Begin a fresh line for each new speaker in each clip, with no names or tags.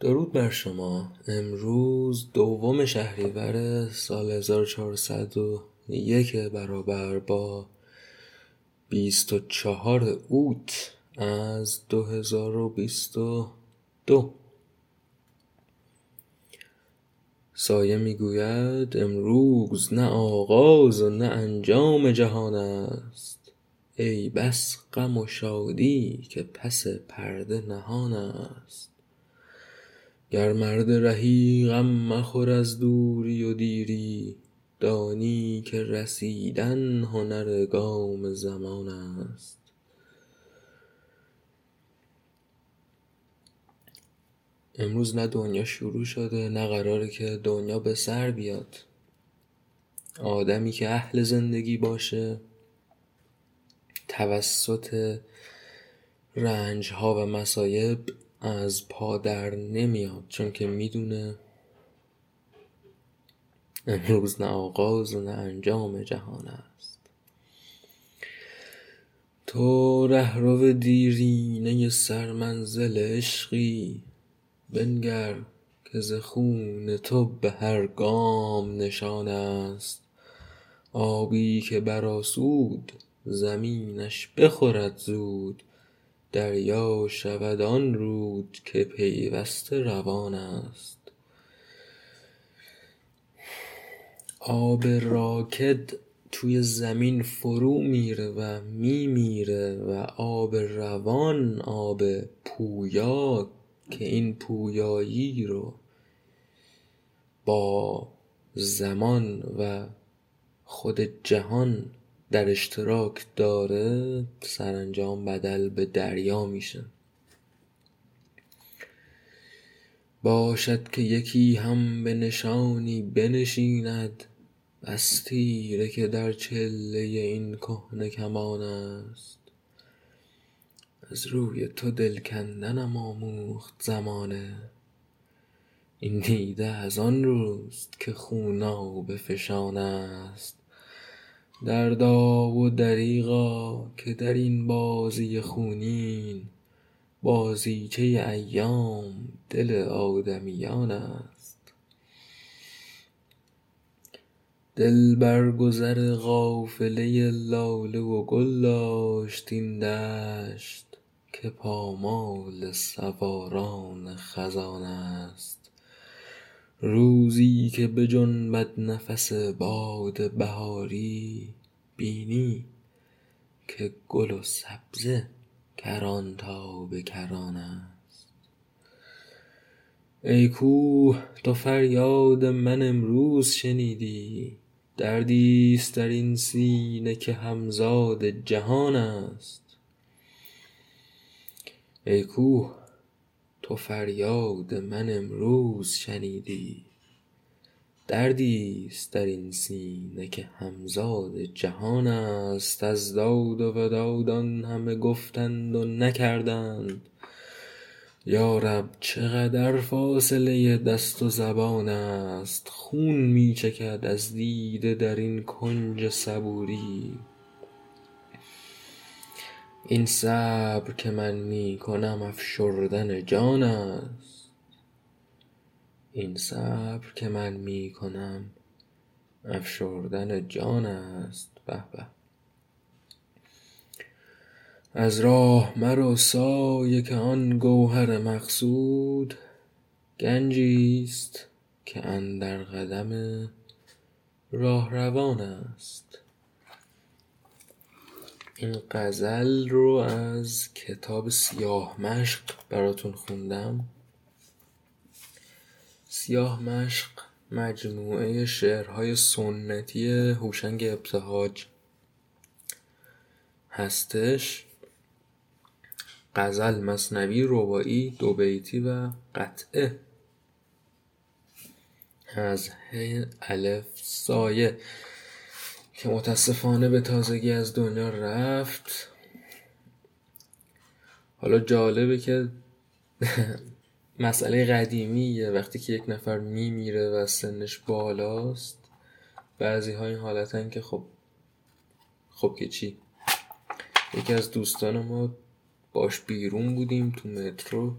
درود بر شما. امروز دوم شهریور سال 1401 برابر با 24 اوت از 2022 سایه می‌گوید امروز نه آغاز و نه انجام جهان است. ای بس غم و شادی که پس پرده نهان است. گر مرد رهی غم مخور از دوری و دیری دانی که رسیدن هنر گام زمان است. امروز نه دنیا شروع شده نه قراره که دنیا به سر بیاد. آدمی که اهل زندگی باشه توسط رنج ها و مسایب از پا در نمیاد چون که می‌دونه امروز نه آغاز و نه انجام جهان است. تو رهرو دیرینه سرمنزل عشقی بنگر که ز خون تو به هر گام نشان است. آبی که برآسود زمینش بخورد زود دریا شود آن رود که پیوسته روان است. آب راکد توی زمین فرو میره و می میره و آب روان آب پویا که این پویایی رو با زمان و خود جهان در اشتراک داره سرانجام بدل به دریا میشه. باشد که یکی هم به نشانی بنشیند بس تیره که در چله این کهنه کمان است. از روی تو دل کندنم آموخت زمانه این دیده از آن روست که خونابه فشان است. دردا و دریغا که در این بازی خونین بازیچه ایام دل آدمیان است. دل بر گذر قافله لاله و گل داشت این دشت که پامال سواران خزان است. روزی که بجنبد نفس باد بهاری بینی که گل و سبزه کران تا به کران است. ای کوه تو فریاد من امروز شنیدی؟ دردیست در این سینه که همزاد جهان است. ای کوه تو فریاد من امروز شنیدی؟ دردیست در این سینه که همزاد جهان است. از داد و وداد آن همه گفتند و نکردند. یارب چه قدر فاصله دست و زبان است؟ خون می چکد از دیده در این کنج صبوری. این صبر که من می کنم افشردن جان است. به به. از راه مرو سایه که آن گوهر مقصود گنجیست که اندر قدم راهروان است. این غزل رو از کتاب سیاه مشق براتون خوندم. سیاه مشق مجموعه شعرهای سنتی هوشنگ ابتهاج هستش. غزل مثنوی رباعی دو بیتی و قطعه. از ه الف سایه. که متاسفانه به تازگی از دنیا رفت. حالا جالبه که مسئله قدیمیه. وقتی که یک نفر میمیره و سنش بالاست بعضی ها این حالتن که خب خب که چی؟ یکی از دوستان ما باش بیرون بودیم تو مترو.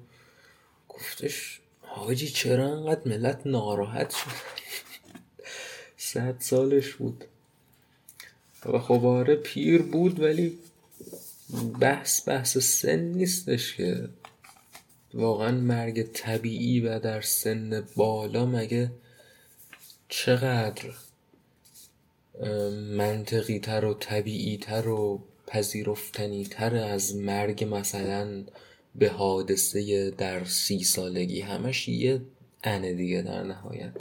گفتش حاجی چرا انقدر ملت ناراحت شد؟ صد سالش بود. و خب آره پیر بود ولی بحث بحث سن نیستش که واقعا مرگ طبیعی و در سن بالا مگه چقدر منطقی تر و طبیعی تر و پذیرفتنی تر از مرگ مثلا به حادثه در سی سالگی؟ همش یه انه دیگه در نهایت.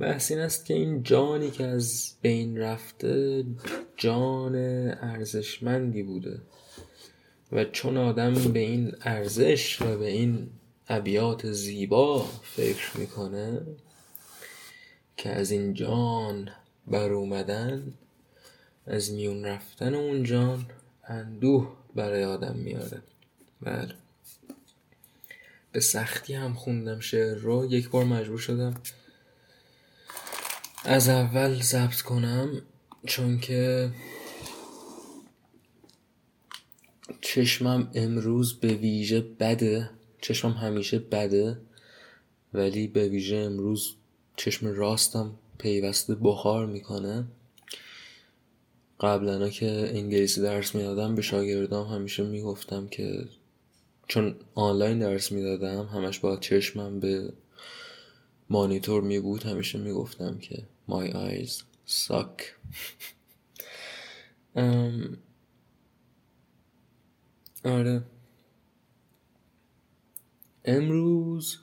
بحث این است که این جانی که از بین رفته جان ارزشمندی بوده و چون آدم به این ارزش و به این ابیات زیبا فکر می‌کنه که از این جان بر اومدن از میون رفتن اون جان اندوه برای آدم میاره. بله. به سختی هم خوندم شعر رو. یک بار مجبور شدم از اول ضبط کنم چون که چشمم امروز به ویژه بده چشمم همیشه بده ولی به ویژه امروز چشم راستم پیوسته بخار می‌کنه. قبلا که انگلیسی درس می‌دادم به شاگردام همیشه می‌گفتم که چون آنلاین درس می‌دادم همش با چشمم به مانیتور می بود همیشه می‌گفتم که my eyes suck. آره. امروز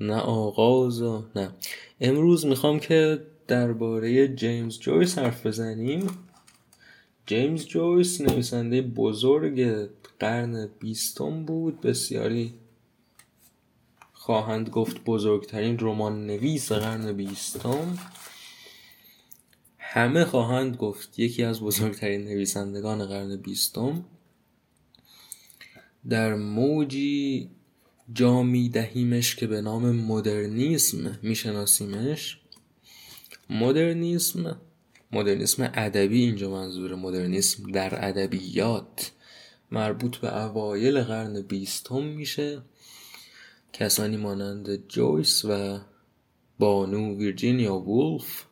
نه آغاز و نه. امروز می‌خوام که درباره جیمز جویس حرف بزنیم. جیمز جویس نویسنده بزرگ قرن بیستم بود. بسیاری خواهند گفت بزرگترین رمان نویس قرن بیستم. همه خواهند گفت یکی از بزرگترین نویسندگان قرن بیستم. در موجی جا دهیمش که به نام مدرنیسم میشناسیمش. مدرنیسم مدرنیسم ادبی اینجا منظور مدرنیسم در ادبیات مربوط به اوایل قرن بیستم میشه. کسانی مانند جویس و بانو ویرجینیا وولف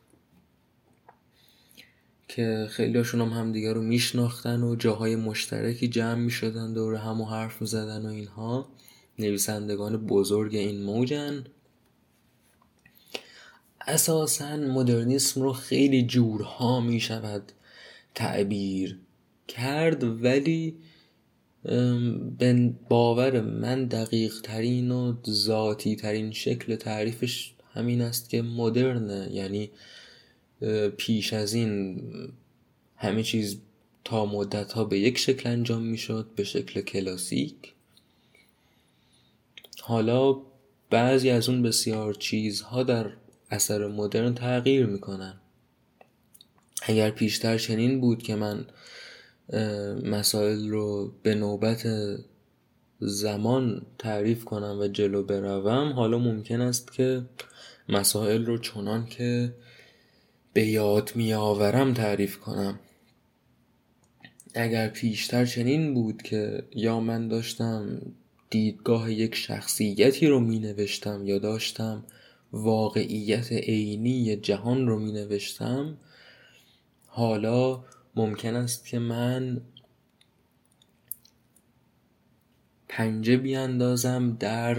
که خیلی هاشون هم همدیگه رو میشناختن و جاهای مشترکی جمع می‌شدن دور هم و حرف می‌زدن و اینها. نویسندگان بزرگ این موجن. اساسا مدرنیسم رو خیلی جورها می شود تعبیر کرد ولی به باور من دقیق ترین و ذاتی ترین شکل تعریفش همین است که مدرنه. یعنی پیش از این همه چیز تا مدت ها به یک شکل انجام می شد به شکل کلاسیک. حالا بعضی از اون بسیار چیزها در اثر مدرن تغییر می‌کنن. اگر پیشتر چنین بود که من مسائل رو به نوبت زمان تعریف کنم و جلو بروم حالا ممکن است که مسائل رو چنان که به یاد می آورم تعریف کنم. اگر پیشتر چنین بود که یا من داشتم دیدگاه یک شخصیتی رو می نوشتم یا داشتم واقعیت عینی جهان رو می نوشتم حالا ممکن است که من پنجه بیاندازم در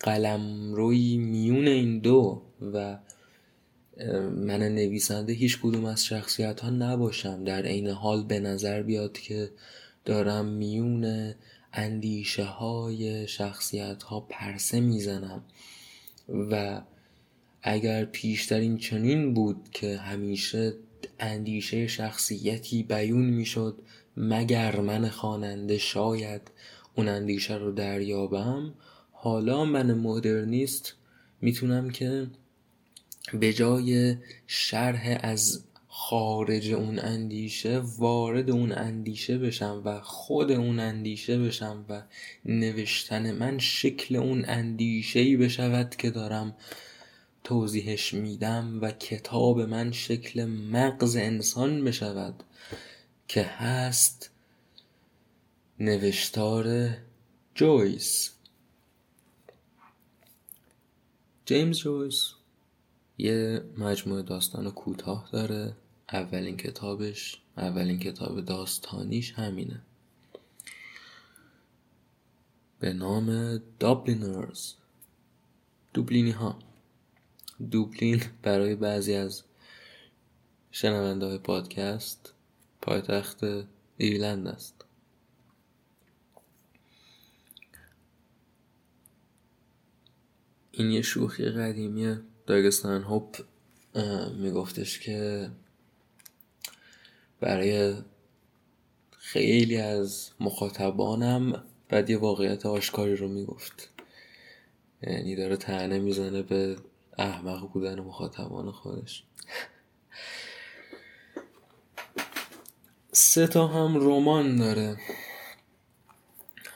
قلم روی میون این دو و من نویسنده هیچ کدوم از شخصیت ها نباشم. در عین حال به نظر بیاد که دارم میون اندیشه های شخصیت ها پرسه می‌زنم و اگر پیشترین چنین بود که همیشه اندیشه شخصیتی بیون می‌شد مگر من خواننده شاید اون اندیشه رو دریابم؟ حالا من مدرنیست می‌تونم که به جای شرح از خارج اون اندیشه وارد اون اندیشه بشم و خود اون اندیشه بشم و نوشتن من شکل اون اندیشه ای بشود که دارم توضیحش میدم و کتاب من شکل مغز انسان بشود که هست نوشتار جویس. جیمز جویس یه مجموعه داستان کوتاه داره. اولین کتابش اولین کتاب داستانیش همینه. به نام دابلینرز دوبلینی ها دوبلین برای بعضی از شنونده های پادکست پایتخت ایرلند است. این یه شوخی قدیمی داگستان هوپ میگفتش که برای خیلی از مخاطبانم بعد یه واقعیت آشکاری رو می‌گفت. یعنی داره تنه می‌زنه به احمق بودن مخاطبان خودش. سه تا هم رمان داره.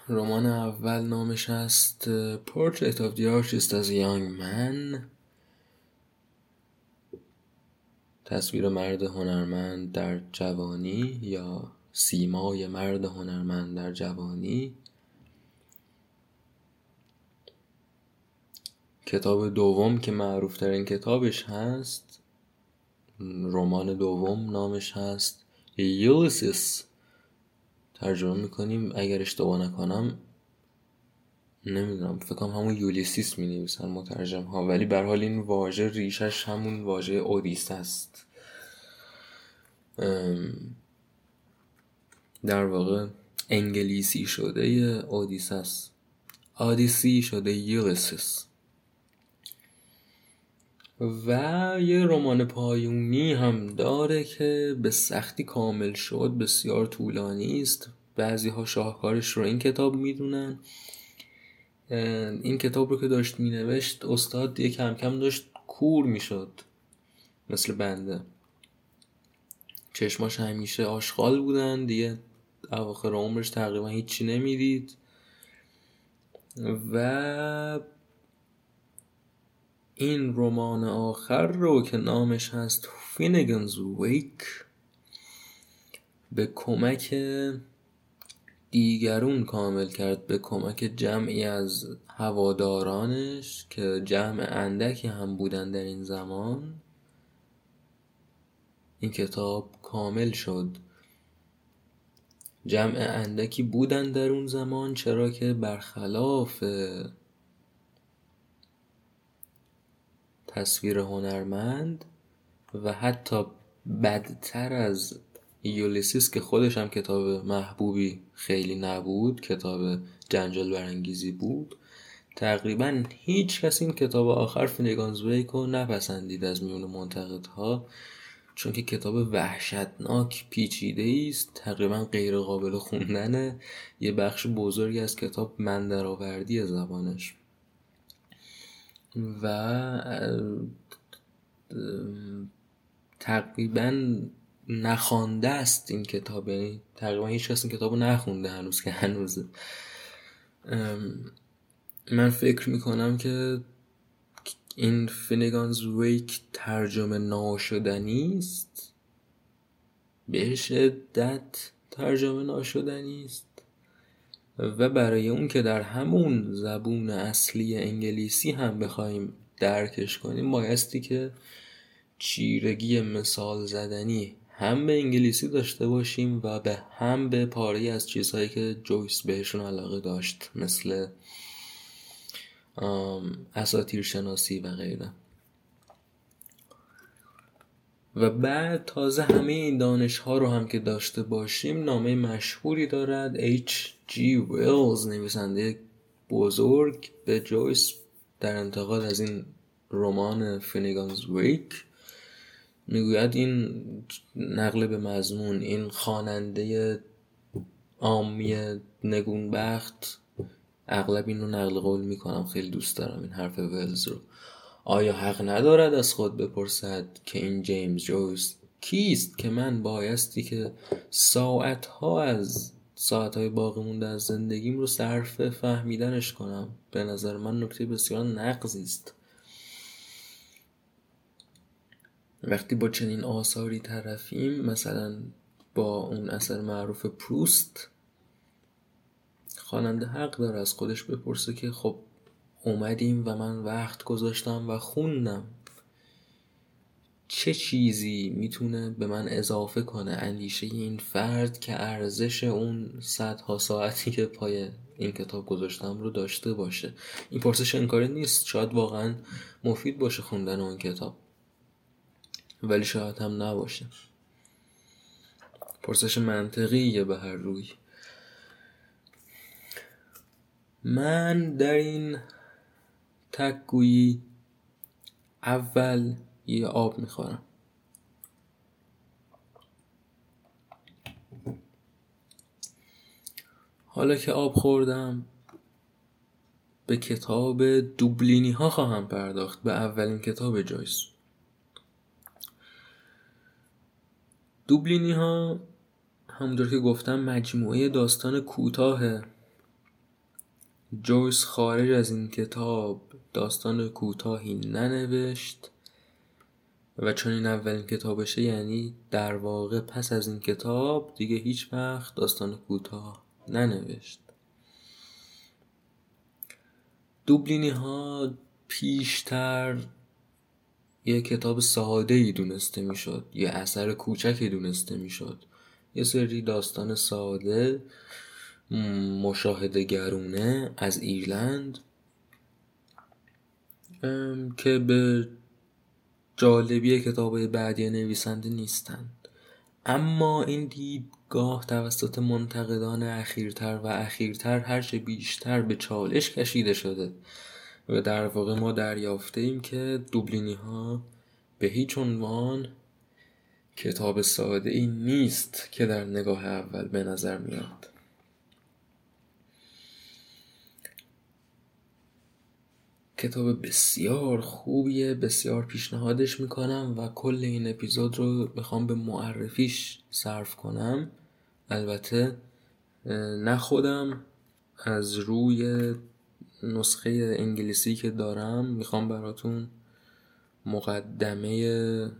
رمان اول نامش هست Portrait of the Artist as a Young Man. تصویر مرد هنرمند در جوانی یا سیمای مرد هنرمند در جوانی. کتاب دوم که معروف ترین کتابش هست رمان دوم نامش هست یولیسیس ترجمه می‌کنیم. اگر اشتباه نکنم نمی‌دونم فکرم همون یولیسیس می نویسن مترجم ها ولی بر حال این واژه ریشش همون واژه اودیس است. در واقع انگلیسی شده اودیسس آدیسی شده یولیسیس و یه رمان پایونی هم داره که به سختی کامل شد بسیار طولانی است. بعضی ها شاهکارش رو این کتاب می‌دونن. این کتاب رو که داشت مینوشت استاد یه کم کم داشت کور می‌شد مثل بنده. چشماش همیشه آشغال بودن دیگه اواخر عمرش تقریبا هیچی نمی‌دید. و این رمان آخر رو که نامش هست فینگنز ویک به کمک دیگرون کامل کرد به کمک جمعی از هوادارانش که جمع اندکی هم بودن در این زمان. این کتاب کامل شد. جمع اندکی بودن در اون زمان چرا که برخلاف تصویر هنرمند و حتی بدتر از یولیسیس که خودش هم کتاب محبوبی خیلی نبود کتاب جنجال برانگیزی بود تقریبا هیچ کس این کتاب آخر فینگانزویک رو نپسندید از میون منتقدها چون که کتاب وحشتناک پیچیده است تقریبا غیر قابل خوندنه یه بخش بزرگی از کتاب من درآوردی زبانش. و تقریبا نخوانده است این کتاب. یعنی تقریبا هیچ کس این کتاب رو نخونده هنوز که هنوزه من فکر می‌کنم که این فینگانز ویک ترجمه ناشدنی است. به شدت ترجمه ناشدنی است. و برای اون که در همون زبون اصلی انگلیسی هم بخوایم درکش کنیم بایستی که چیرگی مثال زدنی هم به انگلیسی داشته باشیم و به هم به پاره از چیزهایی که جویس بهشون علاقه داشت مثل اساتیر شناسی و غیره. و بعد تازه همه این دانش ها رو هم که داشته باشیم نامه مشهوری دارد ایچ جی ویلز نویسنده بزرگ به جویس در انتقاد از این رمان فینیگانز ویک می‌گوید این نقل به مضمون این خواننده عامی نگونبخت اغلب این رو نقل قول می‌کنم خیلی دوست دارم این حرف ولز رو. آیا حق ندارد از خود بپرسد که این جیمز جویس کیست که من بایستی که ساعتها از ساعتهای باقی مونده از زندگیم رو صرف فهمیدنش کنم. به نظر من نکته بسیار نقضی است. وقتی با چنین آثاری طرفیم مثلا با اون اثر معروف پروست خواننده حق داره از خودش بپرسه که خب اومدیم و من وقت گذاشتم و خوندم. چه چیزی می‌تونه به من اضافه کنه اندیشه این فرد که ارزش اون صدها ساعتی که پای این کتاب گذاشتم رو داشته باشه؟ این پرسش انکاری نیست. شاید واقعا مفید باشه خوندن اون کتاب. ولی شاید هم نباشه. پرسش منطقیه به هر روی. من در این تکگویی اول یه آب می‌خورم. حالا که آب خوردم به کتاب دوبلینی ها خواهم پرداخت به اولین کتاب جایس دوبلینی ها همونطور که گفتم مجموعه داستان کوتاه جویس خارج از این کتاب داستان کوتاهی ننوشت. و چون این اولین کتابشه یعنی در واقع پس از این کتاب دیگه هیچ وقت داستان کوتاه ننوشت. دوبلینی ها پیشتر یه کتاب ساده ای دونسته می‌شد یه اثر کوچکی دونسته می‌شد. یه سری داستان ساده مشاهده گرونه از ایرلند که به جالبی کتاب بعدی نویسنده نیستند اما این دیدگاه توسط منتقدان اخیرتر و اخیرتر هرچه بیشتر به چالش کشیده شده و در واقع ما دریافته ایم که دوبلینی ها به هیچ عنوان کتاب ساده ای نیست که در نگاه اول به نظر میاد. کتاب بسیار خوبیه بسیار پیشنهادش می‌کنم و کل این اپیزود رو می‌خوام به معرفیش صرف کنم. البته نه خودم از روی نسخه انگلیسی که دارم می‌خوام براتون مقدمه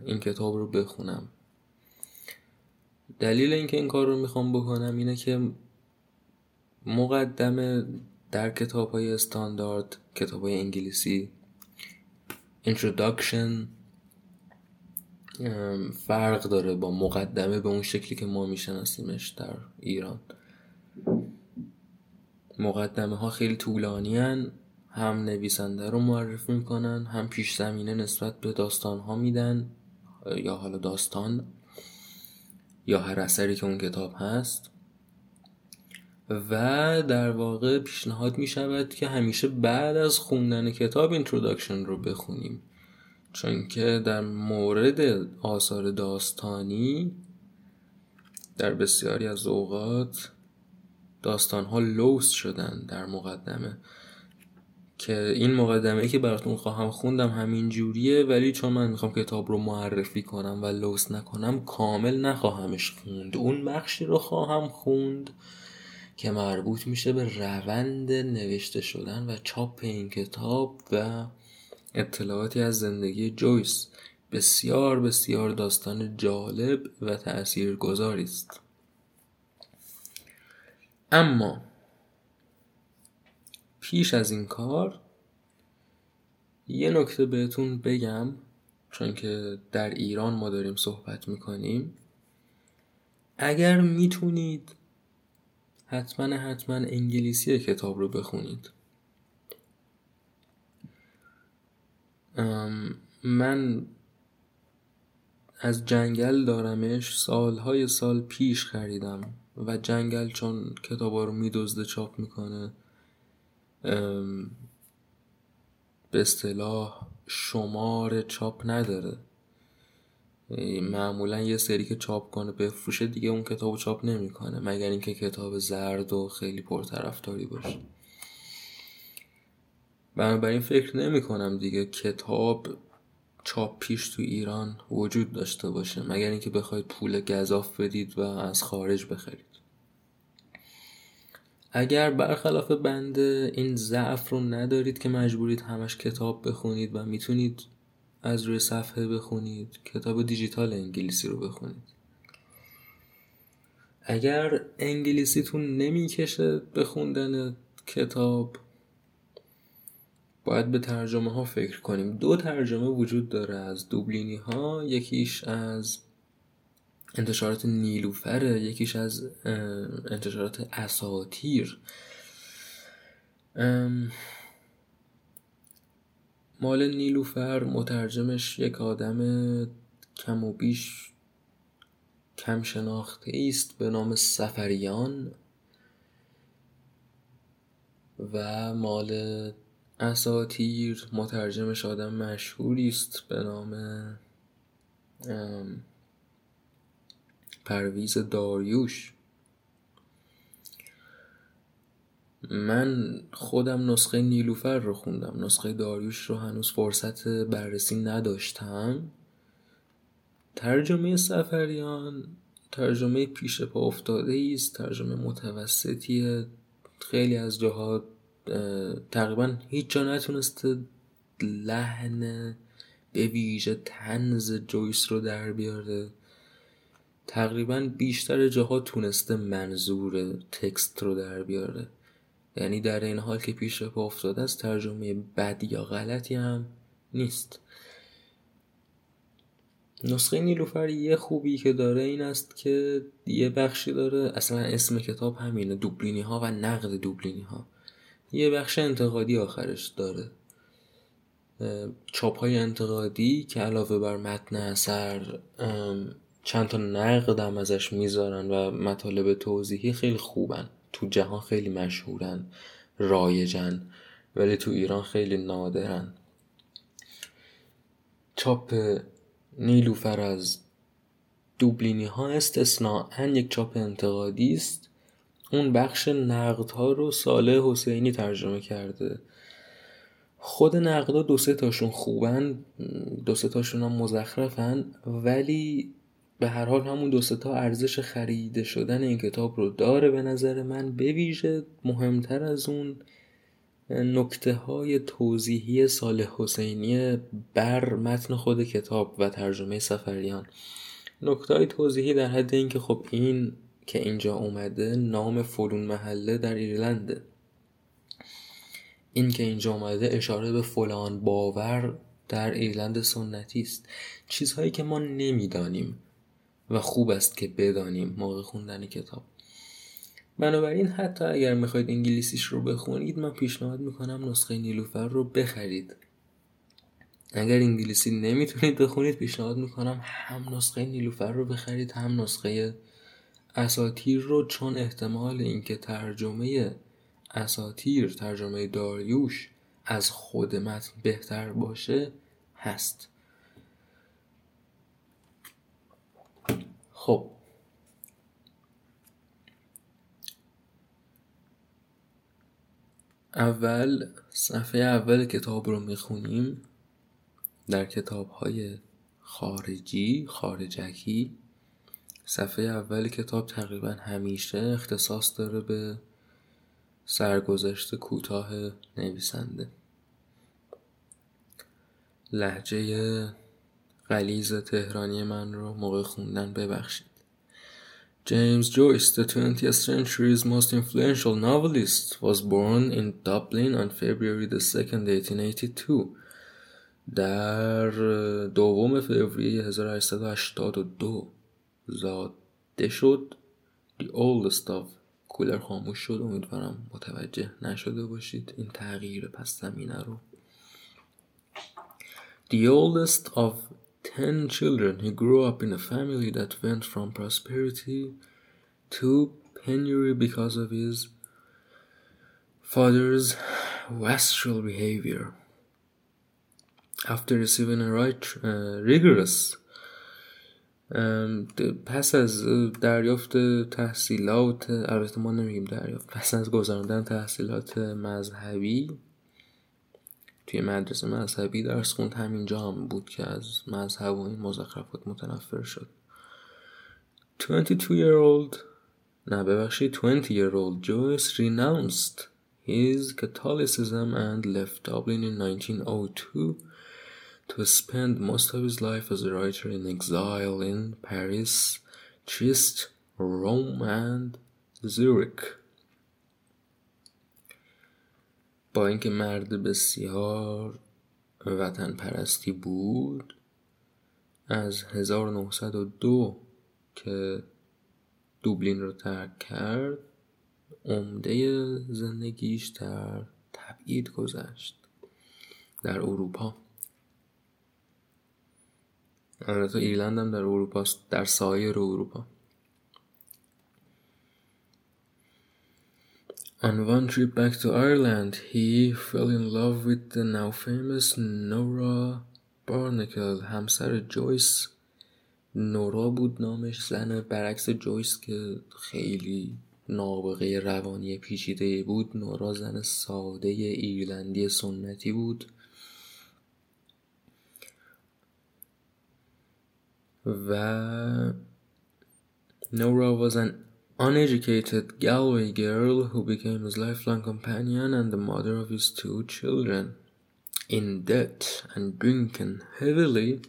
این کتاب رو بخونم. دلیل اینکه این کار رو می‌خوام بکنم اینه که مقدمه در کتاب های استاندارد کتاب های انگلیسی introduction فرق داره با مقدمه به اون شکلی که ما میشناسیمش در ایران مقدمه ها خیلی طولانی هن. هم نویسنده رو معرفی می‌کنن هم پیش زمینه نسبت به داستان ها میدن یا حالا داستان یا هر اثری که اون کتاب هست و در واقع پیشنهاد می شود که همیشه بعد از خوندن کتاب introduction رو بخونیم. چون که در مورد آثار داستانی در بسیاری از اوقات داستان ها لوس شدن در مقدمه. که این مقدمه که براتون خواهم خوندم همین جوریه ولی چون من می‌خوام کتاب رو معرفی کنم و لوس نکنم کامل نخواهمش خوند. اون بخشی رو خواهم خوند. که مربوط میشه به روند نوشته شدن و چاپ این کتاب و اطلاعاتی از زندگی جویس. بسیار بسیار داستان جالب و تأثیر گذاری است. اما پیش از این کار یه نکته بهتون بگم چون که در ایران ما داریم صحبت می‌کنیم. اگر می‌تونید حتما حتما انگلیسی کتاب رو بخونید. من از جنگل دارمش سالهای سال پیش خریدم و جنگل چون کتاب رو میدزده چاپ می‌کنه به اصطلاح شمار چاپ نداره. معمولا یه سری که چاپ کنه بفروشه دیگه اون کتاب چاپ نمی‌کنه مگر اینکه کتاب زرد و خیلی پرطرفداری باشه. بنابراین فکر نمی کنم دیگه کتاب چاپ پیش تو ایران وجود داشته باشه مگر اینکه بخواید پول گذاف بدید و از خارج بخرید. اگر برخلاف بنده این ضعف رو ندارید که مجبورید همش کتاب بخونید و می‌تونید از روی صفحه بخونید. کتاب دیجیتال انگلیسی رو بخونید. اگر انگلیسیتون نمی‌کشه به خوندن کتاب باید به ترجمه ها فکر کنیم. دو ترجمه وجود داره. از دوبلینی ها یکیش از انتشارات نیلوفره یکیش از انتشارات اساتیر مال نیلوفر مترجمش یک آدم کم و بیش کم شناخته است به نام سفریان و مال اساتیر مترجمش آدم مشهوری است به نام پرویز داریوش. من خودم نسخه نیلوفر رو خوندم. نسخه داریوش رو هنوز فرصت بررسی نداشتم. ترجمه سفریان ترجمه پیش پا افتاده است ترجمه متوسطیه. خیلی از جاها تقریبا هیچ جا نتونسته لحن به ویژه تنز جویس رو در بیاره. تقریبا بیشتر جاها تونسته منظور تکست رو در بیاره. یعنی در این حال که پیش پا افتاده است ترجمه بد یا غلطی هم نیست. نسخه نیلوفر یه خوبی که داره این است که یه بخشی داره اصلا اسم کتاب همینه دوبلینی ها و نقد دوبلینی ها یه بخش انتقادی آخرش داره. چاپ های انتقادی که علاوه بر متن اثر چند تا نقد هم ازش می‌ذارن و مطالب توضیحی خیلی خوبن. تو جهان خیلی مشهورن رایجن ولی تو ایران خیلی نادرن. چاپ نیلوفر از دوبلینی ها استثناء یک چاپ انتقادی است. اون بخش نقد ها رو صالح حسینی ترجمه کرده. خود نقدا دو سه تاشون خوبن دو سه تاشون هم مزخرفن ولی به هر حال همون دو تا ارزش خریده شدن این کتاب رو داره به نظر من به ویژه مهمتر از اون نکته های توضیحی صالح حسینی بر متن خود کتاب و ترجمه سفریان. نکته های توضیحی در حد اینکه خب این که اینجا اومده نام فلون محله در ایرلنده. این که اینجا اومده اشاره به فلان باور در ایرلند سنتی است. چیزهایی که ما نمی‌دانیم. و خوب است که بدانیم موقع خوندن کتاب. بنابراین حتی اگر می‌خواید انگلیسیش رو بخونید من پیشنهاد می‌کنم نسخه نیلوفر رو بخرید. اگر انگلیسی نمی‌تونید بخونید پیشنهاد می‌کنم هم نسخه نیلوفر رو بخرید هم نسخه اساتیر رو چون احتمال اینکه ترجمه اساتیر ترجمه داریوش از خود متن بهتر باشه هست. خب. اول صفحه اول کتاب رو می‌خونیم. در کتاب های خارجی خارجکی صفحه اول کتاب تقریبا همیشه اختصاص داره به سرگذشت کوتاه نویسنده. لحجه غلیز تهرانی من رو موقع خوندن ببخشید James Joyce, the 20th century's most influential novelist, was born in Dublin on February the 2nd, 1882. در دوم فوریه 1882 زاده شد The oldest of کولر خاموش شد امیدوارم متوجه نشده باشید این تغییر پس زمینه رو The oldest of ten children, he grew up in a family that went from prosperity to penury because of his father's wastrel behavior. After receiving a right, uh, rigorous پس از دریافت تحصیلات البته ما نمیگیم دریافت پس از گذراندن تحصیلات مذهبی توی مدرسه مذهبی درس خوند همینجا هم بود که از مذهب و این مزخرفات متنفر شد 22 year old نه ببخشید 20 year old Joyce renounced his Catholicism and left Dublin in 1902 to spend most of his life as a writer in exile in Paris, Trieste, Rome and Zurich. با اینکه مرد بسیار وطن پرستی بود از 1902 که دوبلین رو ترک کرد عمده زندگیش در تبعید گذشت در اروپا. البته ایرلند هم در اروپا در سایر اروپا. On one trip back to Ireland, he fell in love with the now famous Nora Barnacle, همسر جویس نورا بود نامش زن برعکس جویس که خیلی نابغه روانی پیچیده بود. نورا زن ساده ایرلندی سنتی بود. و Nora was an uneducated Galway girl who became his lifelong companion and the mother of his two children. In debt and drinking heavily,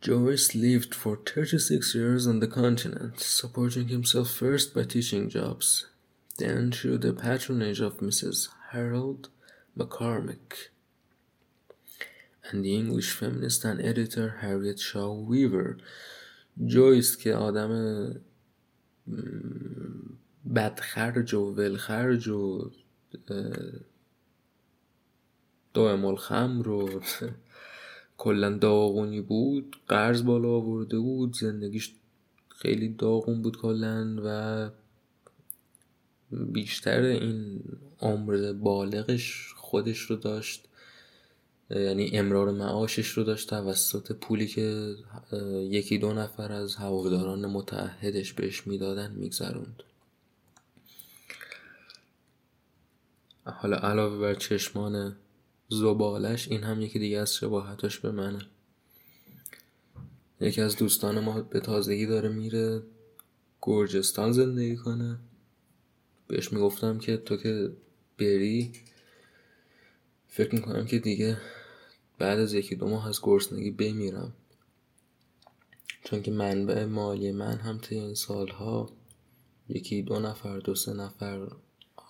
Joyce lived for 36 years on the continent, supporting himself first by teaching jobs, then through the patronage of Mrs. Harold McCormick and the English feminist and editor Harriet Shaw Weaver. جویس که آدم بدخرج و ولخرج و دائم الخمر رو کلا داغونی بود قرض بالا آورده بود زندگیش خیلی داغون بود کلا و بیشتر این عمر بالغش خودش رو داشت. یعنی امرار معاشش رو داشت توسط پولی که یکی دو نفر از هواداران متعهدش بهش می‌دادن میگذروند. حالا علاوه بر چشمان زبالش این هم یکی دیگه از شباهتاش به منه. یکی از دوستان ما به تازگی داره میره گرجستان زندگی کنه. بهش می‌گفتم که تو که بری فکر می‌کنم که دیگه بعد از یکی دو ماه از گرسنگی بمیرم. چون که منبع مالی من هم طی این سالها یکی دو نفر دو سه نفر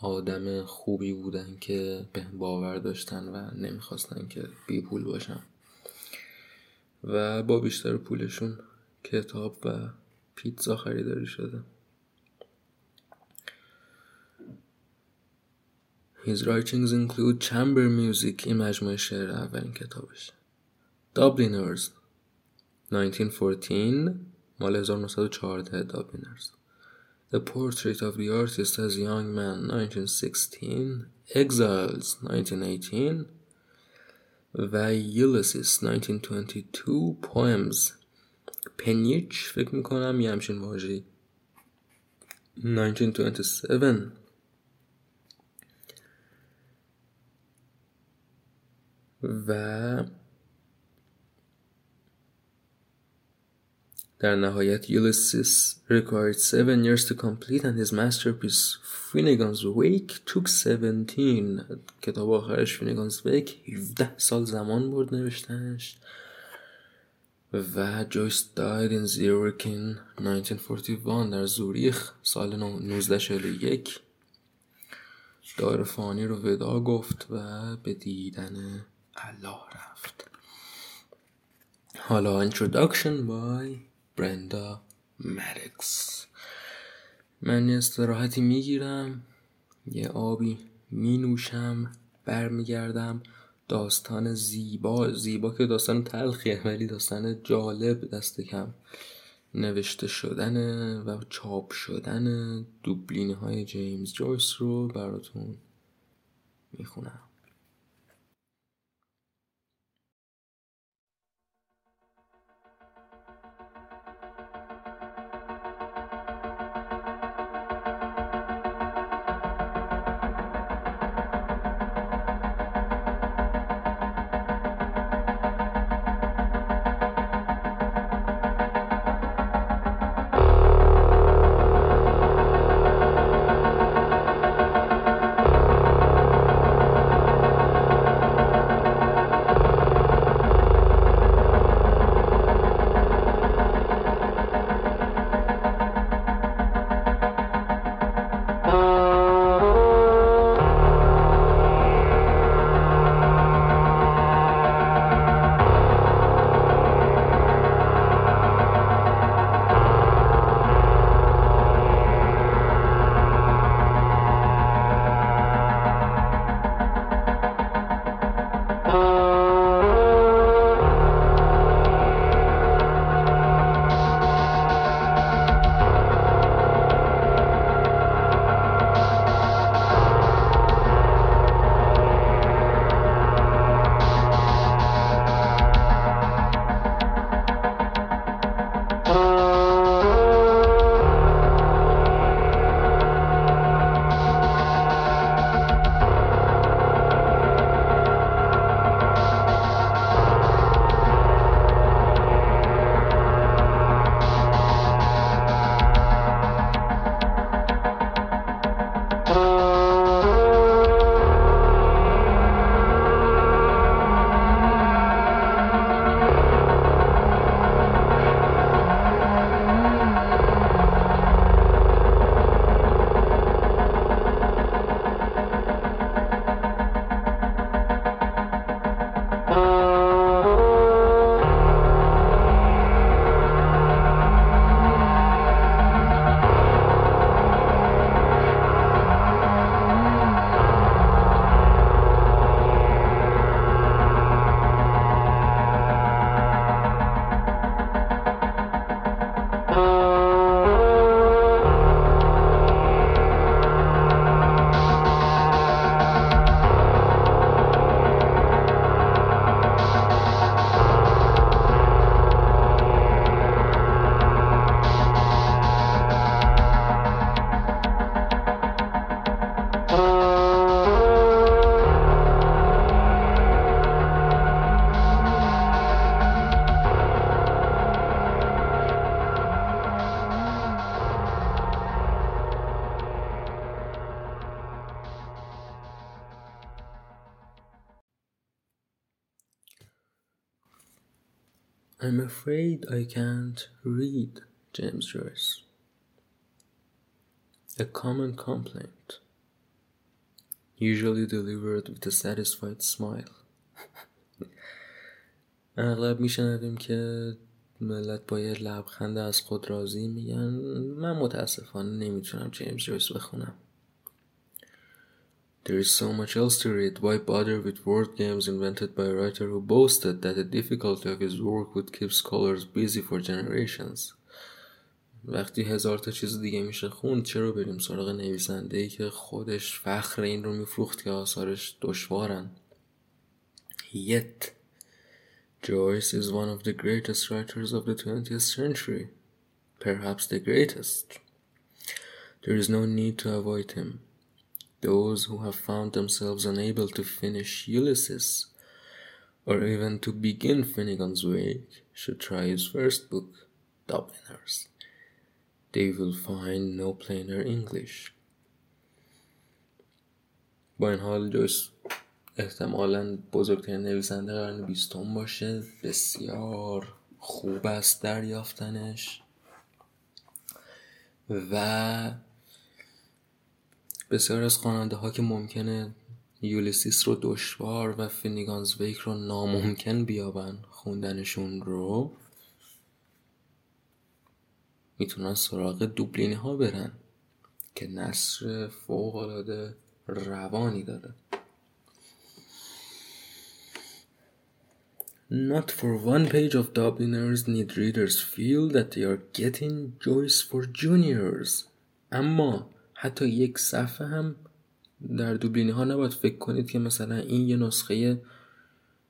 آدم خوبی بودن که به باور داشتن و نمی‌خواستن که بی پول باشم. و با بیشتر پولشون کتاب و پیتزا خریداری شده. His writings include chamber music این مجموعه شعر اولین کتابش Dubliners 1914 مال 1914 Dubliners The Portrait of the Artist as a Young Man 1916 Exiles 1918 و Ulysses 1922 Poems پنیچ فکر میکنم یه همچین واژه‌ای 1927 و در نهایت یولیسیس ریکارد 7 years to complete and his masterpiece finnegans wake took 17 کتاب آخرش فینگانز ویک 17 سال زمان برد نوشتنش. و جویس داید این زوریخ 1941 در زوریخ سال 1941 دوره فانی رو ودا گفت و به دیدن الله رفت. حالا introduction by برندا مدکس من استراحتی می‌گیرم یه آبی می نوشم برمیگردم. داستان زیبا زیبا که داستان تلخیه ولی داستان جالب دست کم نوشته شدن و چاپ شدن دوبلین های جیمز جویس رو براتون می‌خونم. I'm afraid I can't read James Joyce. A common complaint, usually delivered with a satisfied smile. اغلب میشنویم که ملت با یه لبخند از خود راضی میگن من متاسفانه نمیتونم جیمز جویس بخونم There is so much else to read. Why bother with word games invented by a writer who boasted that the difficulty of his work would keep scholars busy for generations? وقتی هزار تا چیز دیگه میشه خوند چرا بریم سراغ نویسنده ای که خودش فخر این رو میفروخت که آثارش دشوارن Yet Joyce is one of the greatest writers of the 20th century, perhaps the greatest. There is no need to avoid him. Those who have found themselves unable to finish Ulysses, or even to begin Finnegan's Wake, should try his first book, Dubliners. They will find no plainer English. با این حال جویس احتمالا بزرگترین نویسنده قرن بیستم باشه بسیار خوب است دریافتنش و بسیار از خواننده ها که ممکنه یولیسیس رو دشوار و فینیگانز ویک رو ناممکن بیابن خوندنشون رو می‌تونن سراغ دوبلینی ها برن که نصر فوق العاده روانی داره. Not for one page of Dubliners need readers feel that they are getting Joyce for juniors. اما حتی یک صفحه هم در دوبلینی ها نباید فکر کنید که مثلا این یه نسخه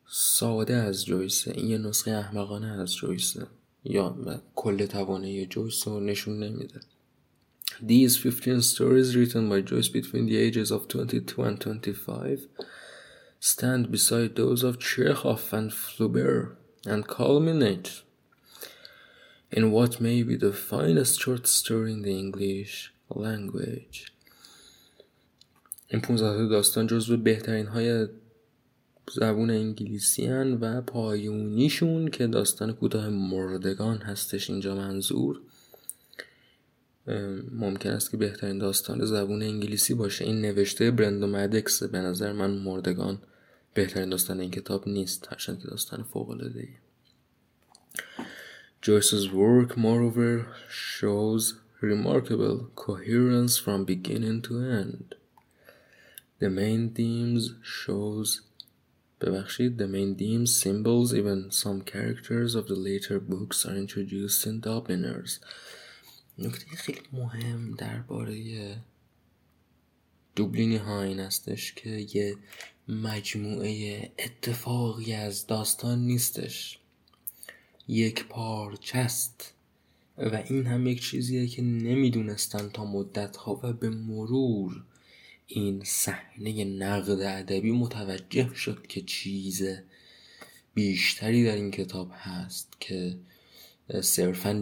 ساده از جویسه این یه نسخه احمقانه از جویسه یا کل توانه جویس رو نشون نمیده These 15 stories written by Joyce between the ages of 22 and 25 stand beside those of Chekhov and Flaubert and culminate in what may be the finest short story in the English language. این 15 داستان جزو بهترین های زبون انگلیسی هن و پایونیشون که داستان کوتاه مردگان هستش اینجا منظور. ممکن است که بهترین داستان زبون انگلیسی باشه. این نوشته برندو مدکس به نظر من مردگان بهترین داستان این کتاب نیست. هرچند که داستان فوق العاده ای Joyce's work moreover shows remarkable coherence from beginning to end the main themes shows ببخشید the main themes symbols even some characters of the later books are introduced in Dubliners نکته خیلی مهم درباره دوبلینی ها این استش که یه مجموعه اتفاقی از داستان نیستش یک پارچست و این هم یک چیزیه که نمی‌دونستن تا مدت ها و به مرور این صحنه نقد ادبی متوجه شد که چیز بیشتری در این کتاب هست که صرفا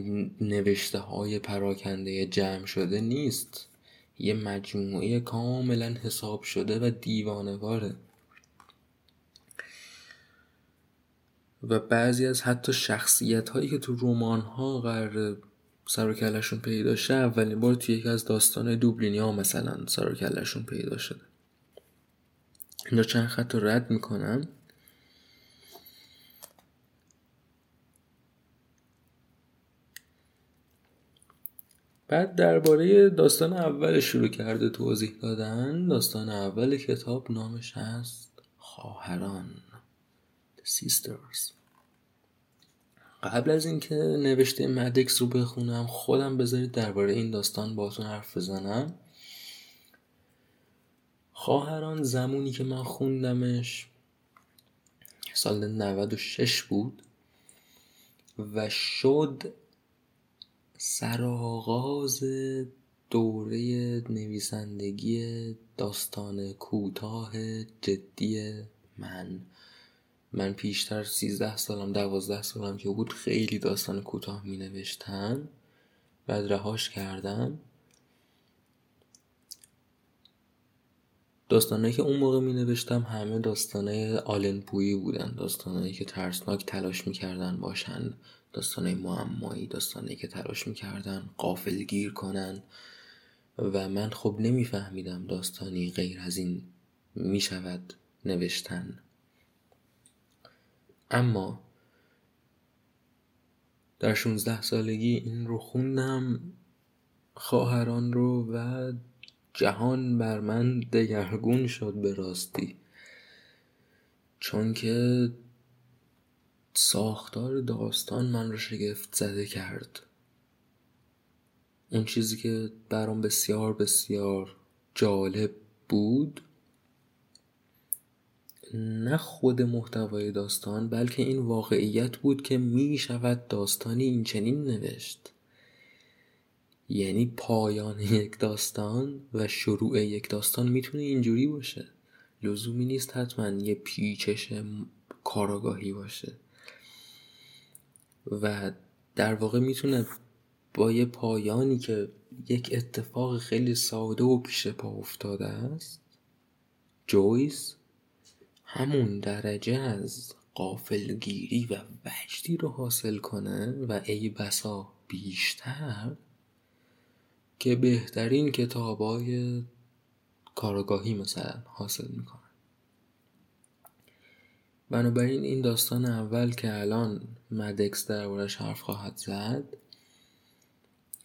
نوشته های پراکنده جمع شده نیست. یه مجموعه کاملا حساب شده و دیوانواره. و بعضی از حتی شخصیت هایی که تو رمان ها قرار سر و پیدا شه اولین بار توی یکی از داستان دوبلینی ها مثلا سر و پیدا شده. اینجا چند خط رو رد می‌کنم. بعد درباره داستان اول شروع کرده توضیح دادن. داستان اول کتاب نامش هست خواهران The Sisters. قبل از اینکه نوشته مدکس رو بخونم خودم بذارید درباره این داستان باتون حرف بزنم. خواهران زمونی که من خوندمش سال 96 بود و شد سرآغاز دوره نویسندگی داستان کوتاه جدی من. من پیشتر سیزده سالم دوازده سالم که بود خیلی داستان کوتاه می نوشتم بعد رهاش کردم. داستانهایی که اون موقع می نوشتم همه داستانه آلن پویی بودن. داستانهایی که ترسناک تلاش می‌کردن باشن داستانه معمایی داستانهایی که تلاش می‌کردن قافل گیر کنن. و من خب نمیفهمیدم داستانی غیر از این می‌شود نوشتن. اما در 16 سالگی این رو خوندم خواهران رو و جهان بر من دگرگون شد به راستی. چون که ساختار داستان من رو شگفت زده کرد. اون چیزی که برام بسیار بسیار جالب بود نه خود محتوای داستان بلکه این واقعیت بود که می شود داستانی این چنین نوشت. یعنی پایان یک داستان و شروع یک داستان می‌تونه اینجوری باشه. لزومی نیست حتما یه پیچش کاراگاهی باشه. و در واقع می‌تونه با یه پایانی که یک اتفاق خیلی ساده و پیش پا افتاده است جویس همون درجه از قافلگیری و وجدی رو حاصل کنه و ای بسا بیشتر که بهترین کتابای کارگاهی مثلا حاصل می‌کنه بنابراین این داستان اول که الان مدکس دربارش حرف خواهد زد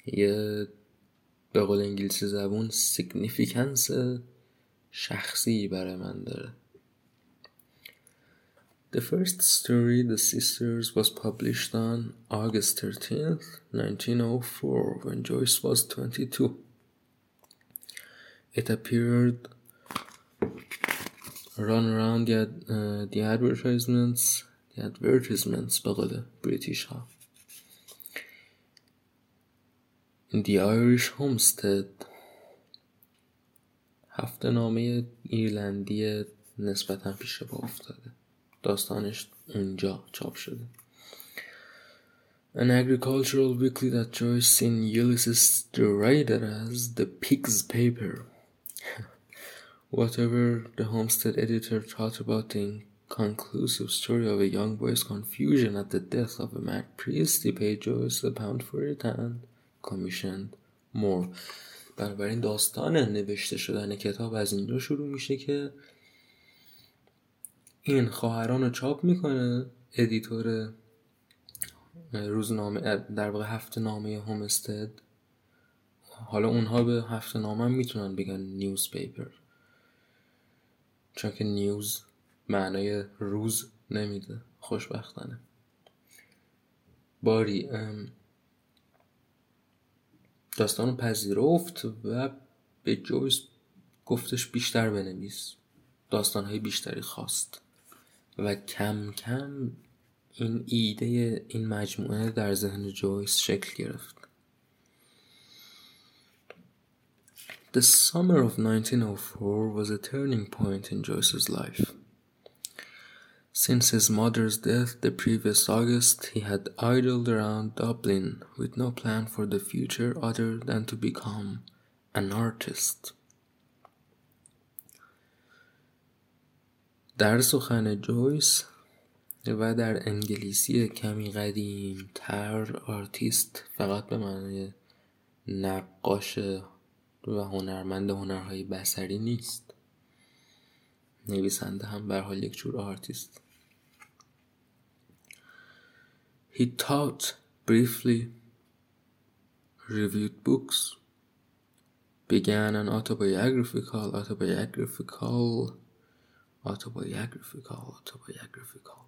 یه به قول انگلیسی زبون سیگنیفیکنس شخصی برای من داره. The first story, The Sisters, was published on August 13th, 1904, when Joyce was 22. It appeared run around the, uh, the advertisements the advertisements بقول British ها in the Irish Homestead هفته نامه ایرلندی نسبتا پیش با افتاده داستانش اونجا چاپ شده An agricultural weekly that Joyce in Ulysses derided as the pig's paper. Whatever the Homestead editor thought about the inconclusive story of a young boy's confusion at the death of a mad priest, he paid Joyce a pound for it and commissioned more. بنابراین داستان نوشته شدن کتاب از اینجا شروع میشه که این خواهران رو چاپ می‌کنه editor روزنامه در واقع هفته نامه Homestead حالا اونها به هفته نامه می‌تونن بگن newspaper چون که news معنای روز نمیده. خوشبختانه. باری داستان پذیرفت و به جویس گفتش بیشتر بنویس. داستانهای بیشتری خواست. و کم کم این ایده این مجموعه در ذهن جویس شکل گرفت The summer of 1904 was a turning point in Joyce's life. Since his mother's death the previous August, he had idled around Dublin with no plan for the future other than to become an artist. در سخن جویس و در انگلیسی کمی قدیم تر آرتیست فقط به معنی نقاش و هنرمند هنرهای بسری نیست. نویسنده هم به حال یک جور آرتیست. He taught briefly reviewed books. began an autobiographical autobiographical autobiographical, autobiographical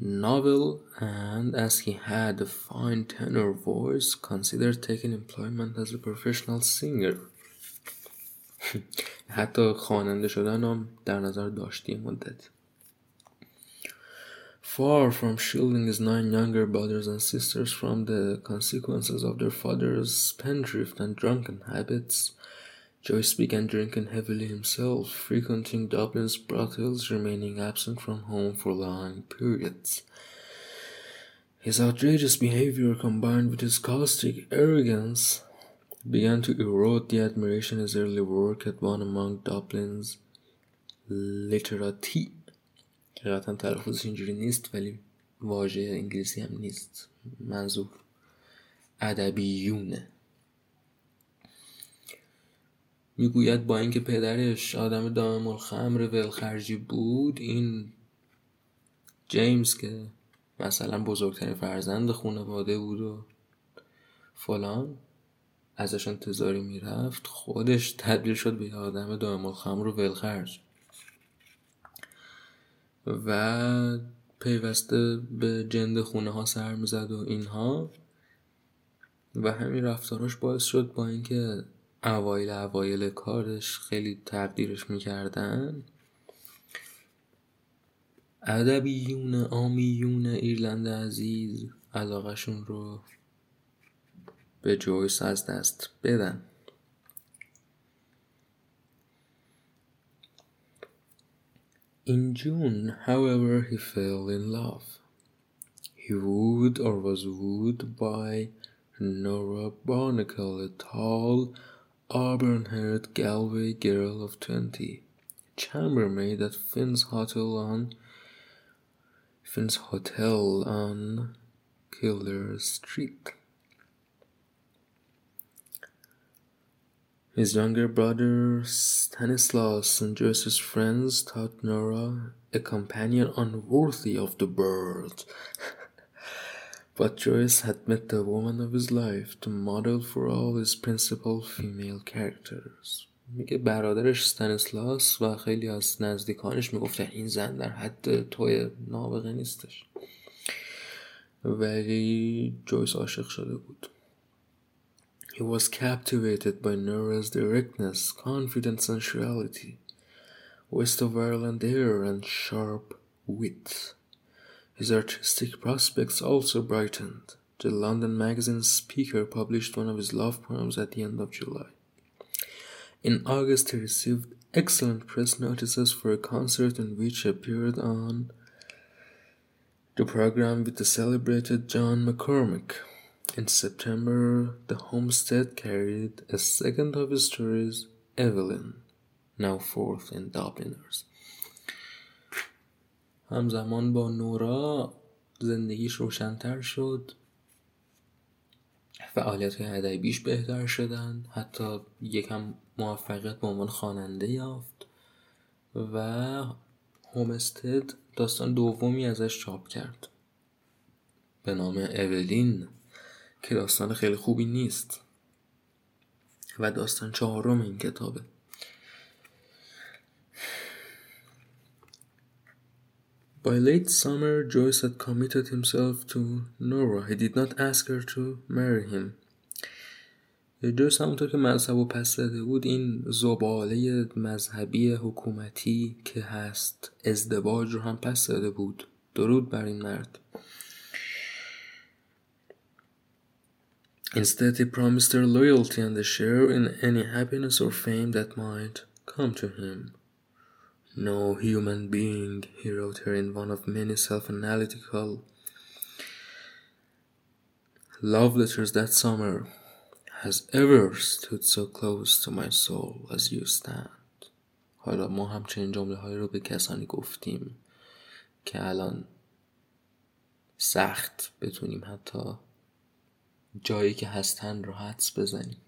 novel, and as he had a fine tenor voice, considered taking employment as a professional singer. حتی خواننده شدن هم در نظر داشتی مدت. Far from shielding his nine younger brothers and sisters from the consequences of their father's spendthrift and drunken habits, Joyce began drinking heavily himself, frequenting Dublin's brothels, remaining absent from home for long periods. His outrageous behavior, combined with his caustic arrogance, began to erode the admiration his early work had won among Dublin's literati حقیقتا تلفظش اینجوری نیست ولی واژه انگلیسی هم نیست منظور ادبیونه می‌گوید با اینکه پدرش آدم دائم الخمر ولخرجی بود این جیمز که مثلا بزرگترین فرزند خانواده بود و فلان ازش انتظاری می‌رفت خودش تبدیل شد به آدم دائم الخمر و ولخرج. و پیوسته به جند خونه ها سر می‌زد و اینها. و همین رفتاراش باعث شد با اینکه اوایل اوایل کارش خیلی تقدیرش می‌کردن ادبیون آمیون ایرلند عزیز علاقهشون رو به جویس از دست بدن In June, however, he fell in love. He wooed or was wooed by Nora Barnacle, a tall, auburn-haired Galway girl of twenty, chambermaid at Finn's Hotel on Finn's Hotel on Killer Street. His younger brother Stanislaus and Joyce's friends thought Nora a companion unworthy of the bird. but Joyce had met the woman of his life to model for all his principal female characters. میگه برادرش ستانسلاس و خیلی از نزدیکانش میگفتن این زن در حد توی نابغه نیستش ولی جویس عاشق شده بود He was captivated by Nora's directness, confident sensuality, West of Ireland air, and sharp wit. His artistic prospects also brightened. The London Magazine Speaker published one of his love poems at the end of July. In August, he received excellent press notices for a concert in which he appeared on the program with the celebrated John McCormick. In September, the homestead carried a second of his stories, Evelyn, now fourth in Dubliners. همزمان با نورا زندگیش روشنتر شد. فعالیت های ادبیش بهتر شدن. حتی یکم موفقیت به عنوان خواننده یافت و هومستد داستان دومی ازش چاپ کرد. به نام اولین که داستان خیلی خوبی نیست. و داستان چهارم این کتابه. By late summer, Joyce had committed himself to Nora. He did not ask her to marry him. جویس همونطور که مذهب و پس داده بود این زباله مذهبی حکومتی که هست ازدواج رو هم پس داده بود درود بر این مرد Instead, he promised her loyalty and a share in any happiness or fame that might come to him. No human being, he wrote her in one of many self analytical love letters that summer, has ever stood so close to my soul as you stand. حالا ما همچنین جمله های رو به کسانی گفتیم که الان سخت بتونیم حتی جایی که هستن رو حدس بزنیم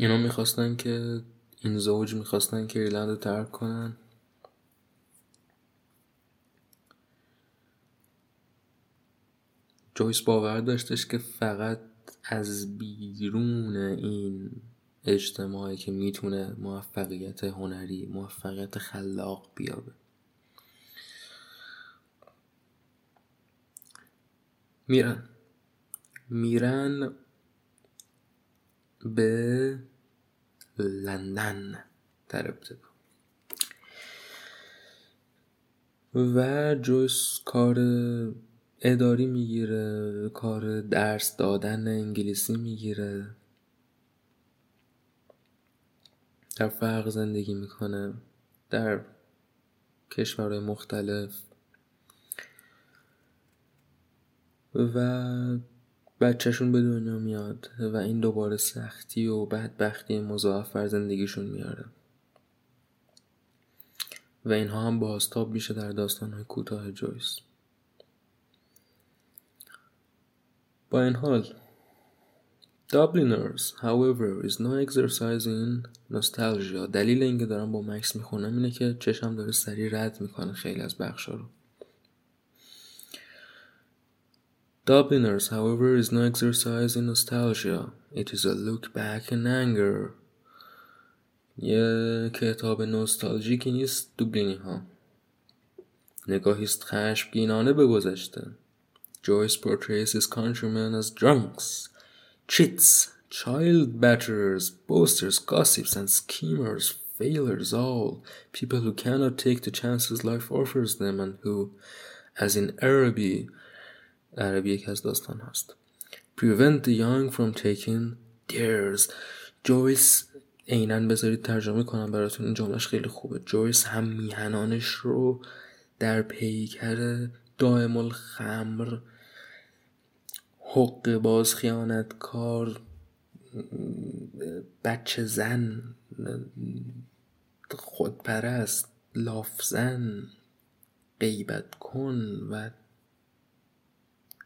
اینا می‌خواستن که این زوج می‌خواستن که ایرلند رو ترک کنن. جویس باور داشتش که فقط از بیرون این اجتماعی که می‌تونه موفقیت هنری موفقیت خلاق بیابه. میرن. میرن به لندن در ابتدا. و جویس کار اداری می‌گیره کار درس دادن انگلیسی می‌گیره. در فرق زندگی می‌کنه. در کشورهای مختلف. و بچهشون به دنیا میاد و این دوباره سختی و بدبختی مضاعف بر زندگیشون میاره. و اینها هم بازتاب میشه در داستانهای کوتاه جویس. با این حال Dubliners however is no exercise in nostalgia. دلیل اینکه دارم با مکس می‌خونم اینه که چشم داره سریع رد می‌کنه خیلی از بخشا رو. Dubliners however is no exercise in nostalgia it is a look back in anger یه کتاب نوستالژیکی نیست دوبلینی ها نگاهیست خشمگینانه به گذشته Joyce portrays his countrymen as drunks cheats, child batterers, boasters, gossips, and schemers, failures all, people who cannot take the chances life offers them and who, as in Araby, عربی یکی از داستان هست prevent the young from taking dares جویس عینا بذارید ترجمه کنم براتون این جملهش خیلی خوبه. جویس هم میهنانش رو در پیکر دائم الخمر حق باز خیانت کار بچه زن خودپرست لافزن غیبت کن و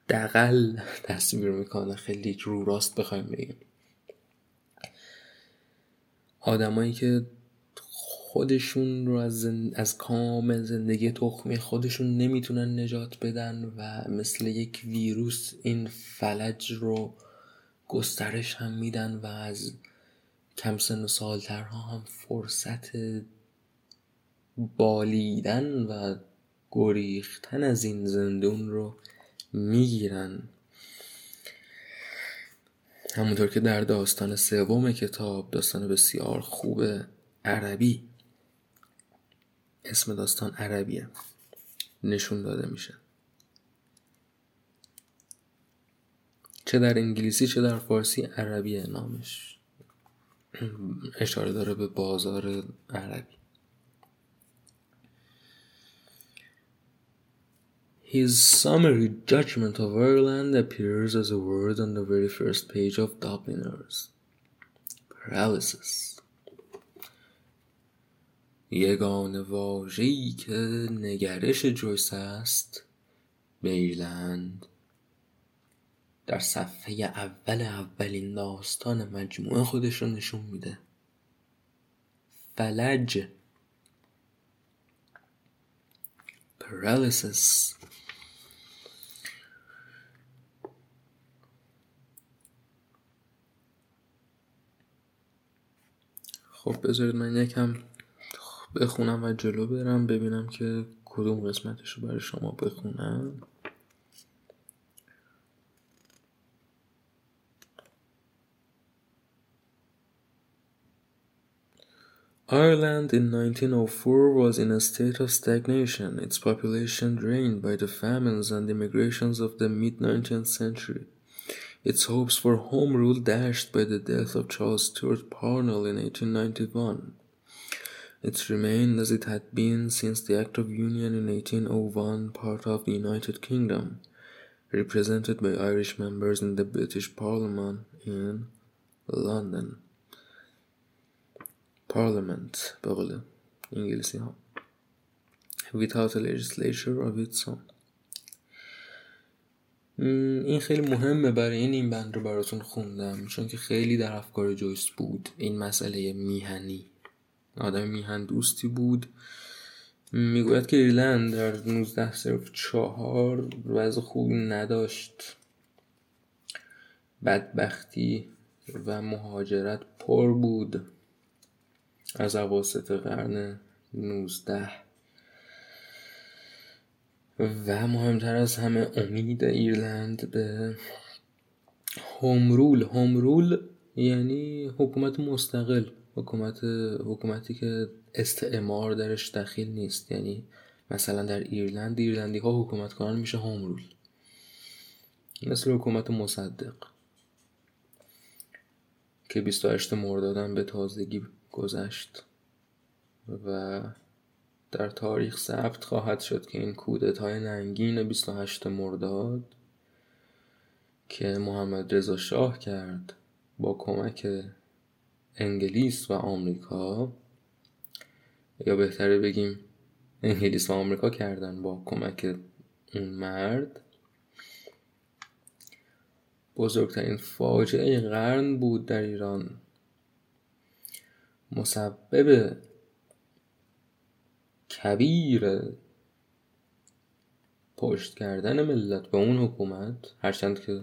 دقل تصویر می‌کنه. خیلی رو راست بخوایم بگیم. آدمایی که خودشون رو از, از کامل زندگی تخمی خودشون نمی‌تونن نجات بدن و مثل یک ویروس این فلج رو گسترش هم میدن و از کم سن و سالترها هم فرصت بالیدن و گریختن از این زندون رو می‌گیرن. همونطور که در داستان سوم کتاب داستان بسیار خوب عربی اسم داستان عربیه. نشون داده میشه. چه در انگلیسی چه در فارسی عربیه نامش. اشاره داره به بازار عربی. His summary judgment of Ireland appears as a word on the very first page of Dubliners. Paralysis. یگان واژه‌ای که نگرش جویس است بیلند در صفحه اول اولین داستان مجموعه خودش رو نشون میده فلج paralysis خب بذارید من یکم بخونم و جلو برم ببینم که کدوم قسمتش رو برای شما بخونم Ireland in 1904 was in a state of stagnation, its population drained by the famines and immigrations of the mid 19th century. Its hopes for home rule dashed by the death of Charles Stuart Parnell in 1891. It remained as it had been since the Act of Union in 1801, part of the United Kingdom, represented by Irish members in the British Parliament in London. Parliament به انگلیسی ها without a legislature of its own این خیلی مهمه برای این این بند رو براتون خوندم چون که خیلی در افکار جویس بود. این مسئله میهنی. آدم میهن دوستی بود. می‌گوید که ایرلند در 19 صرف چهار وضع خوبی نداشت. بدبختی و مهاجرت پر بود. از عواسط قرن 19 و مهمتر از همه امید ایرلند به هومرول هومرول یعنی حکومت مستقل. حکومت حکومتی که استعمار درش دخیل نیست. یعنی مثلا در ایرلند ایرلندی ها حکومت کنن میشه هومرول مثل حکومت مصدق. که 28 مردادم به تازگی گذشت. و در تاریخ ثبت خواهد شد که این کودتای ننگین 28 مرداد که محمد رضا شاه کرد با کمک انگلیس و آمریکا یا بهتره بگیم انگلیس و آمریکا کردن با کمک اون مرد بزرگترین فاجعه قرن بود در ایران. مسبب کبیر پشت کردن ملت به اون حکومت هرچند که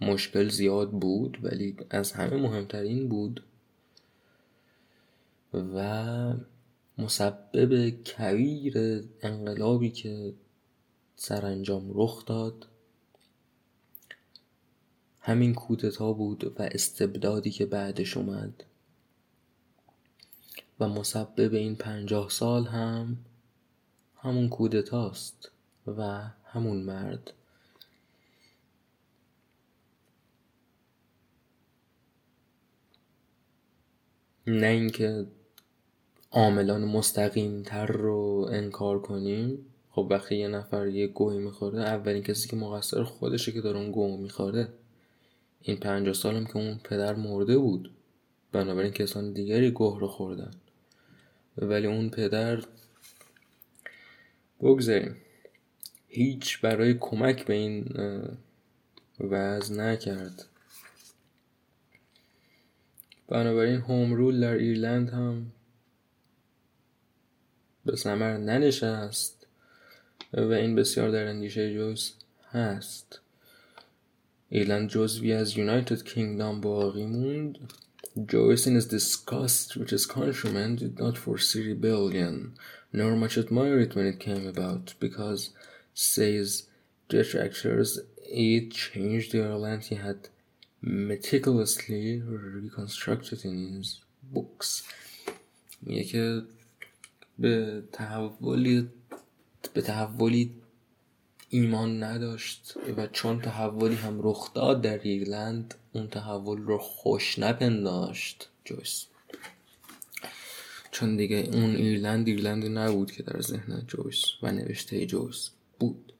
مشکل زیاد بود ولی از همه مهمترین بود و مسبب کبیر انقلابی که سرانجام رخ داد همین کودتا بود و استبدادی که بعدش اومد. و مسبب این پنجاه سال هم همون کودتاست و همون مرد. نه اینکه عاملان مستقیم تر رو انکار کنیم. خب وقتی یه نفر یه گوهی می‌خوره اولین کسی که مقصر خودشه که داره اون گوه می‌خوره. این پنجاه سالم که اون پدر مرده بود. بنابراین کسان دیگری گوه رو خوردن. ولی اون پدر بگذاریم. هیچ برای کمک به این وضع نکرد. بنابراین هوم رول در ایرلند هم به ثمر ننشست و این بسیار در اندیشه جوز هست. ایرلند جزوی از یونایتد کینگدام باقی موند. Joyce in his disgust with his countrymen did not foresee rebellion, nor much admire it when it came about, because, says detractors, it changed the Ireland he had meticulously reconstructed in his books. میگه که به تحولی به تحولی ایمان نداشت و چون تحولی هم رخ داد در ایرلند اون تحول رو خوش نپنداشت. جویس. چون دیگه اون ایرلند ایرلند نبود که در ذهن جویس و نوشته جویس بود.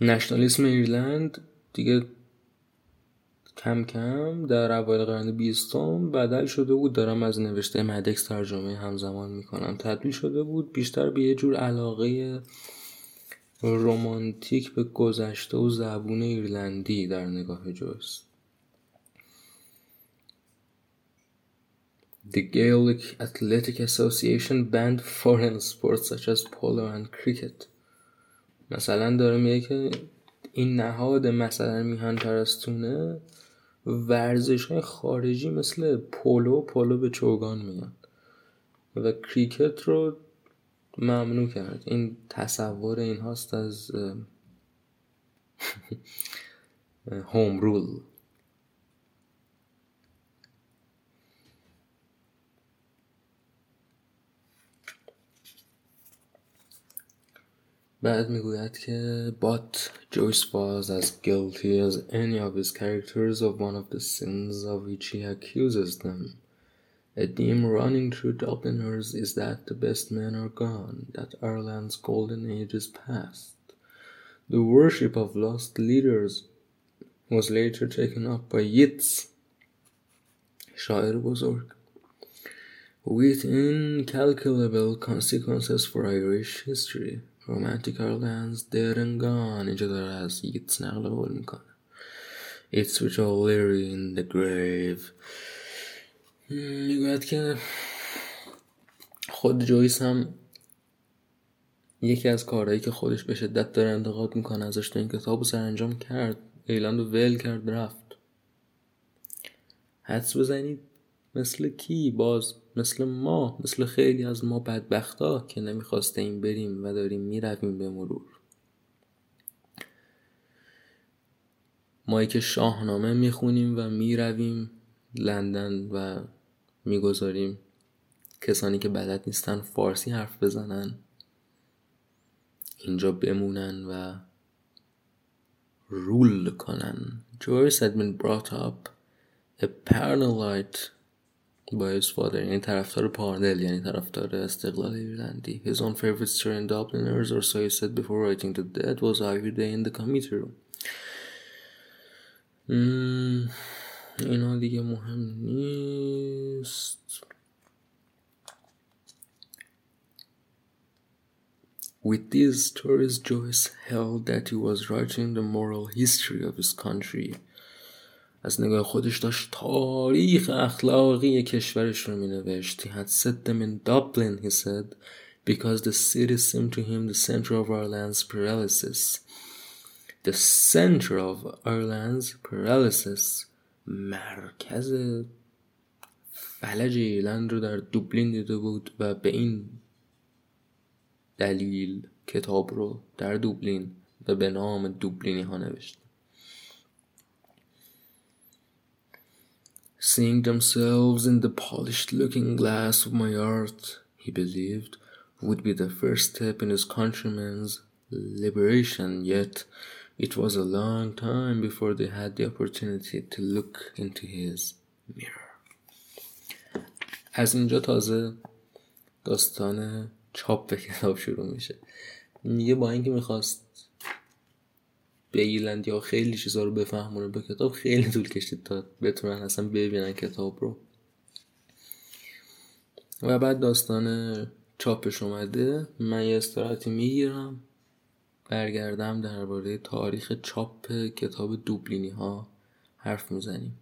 نشنالیسم ایرلند دیگه کم کم در اوایل قرن بیستم بدل شده بود دارم از نوشته مدکس ترجمه همزمان می‌کنم تبدیل شده بود بیشتر به یه جور علاقه رومانتیک به گذشته و زبون ایرلندی در نگاه جوست The Gaelic Athletic Association banned foreign sports such as polo and cricket. مثلا داره میگه که این نهاد مثلا میهن پرستونه ورزش های خارجی مثل پولو پولو به چوگان میان. و کریکت رو ممنوع کرد. این تصور این هاست از هوم رول بعد میگوید که but Joyce was as guilty as any of his characters of one of the sins of which he accuses them. A theme running through Dubliners is that the best men are gone, that Ireland's golden age is past. The worship of lost leaders was later taken up by Yeats, شاعر بزرگ, with incalculable consequences for Irish history. Ireland's dead and gone اینجا داره از Yeats نقل قول می‌کنه. It's which all Leary in the grave. می‌گوید که خود جویس هم یکی از کارهایی که خودش به شدت داره انتقاد می‌کنه ازش تو این کتاب سرانجام کرد. ایلند ول کرد رفت. حدس بزنید. مثل کی؟ باز مثل ما مثل خیلی از ما بدبختا که نمی‌خواسته این بریم و داریم می‌رویم به مرور. مایی که شاهنامه می‌خونیم و می‌رویم لندن و می‌گذاریم. کسانی که بلد نیستن فارسی حرف بزنن اینجا بمونن و رول کنن. Joyce had been brought up با his father یعنی طرفدار پارنل یعنی طرفدار استقلال ایرلندی his own favorite story in Dubliners or so he said before writing to death was Ivy Day in the committee room اینا دیگه مهم نیست With these stories, Joyce held that he was writing the moral history of his country. از نگاه خودش داشت تاریخ اخلاقی کشورش رو مینوشت. He had set them in Dublin, he said, because the city seemed to him the center of Ireland's paralysis. The center of Ireland's paralysis. مرکز فلج ایرلند رو در دوبلین دیده بود و به این دلیل کتاب رو در دوبلین و به نام دوبلینی ها نوشته Seeing themselves in the polished looking glass of my art, he believed, would be the first step in his countrymen's liberation, yet it was a long time before they had the opportunity to look into his mirror. از اینجا تازه داستان چاپ کتاب شروع میشه میگه با اینکه میخواست به یا خیلی چیزا رو بفهمونه به کتاب خیلی طول کشید تا بتونن اصلا ببینن کتاب رو. و بعد داستان چاپش اومده. من یه استراحتی می‌گیرم برگردم درباره تاریخ چاپ کتاب دوبلینی ها حرف می‌زنیم.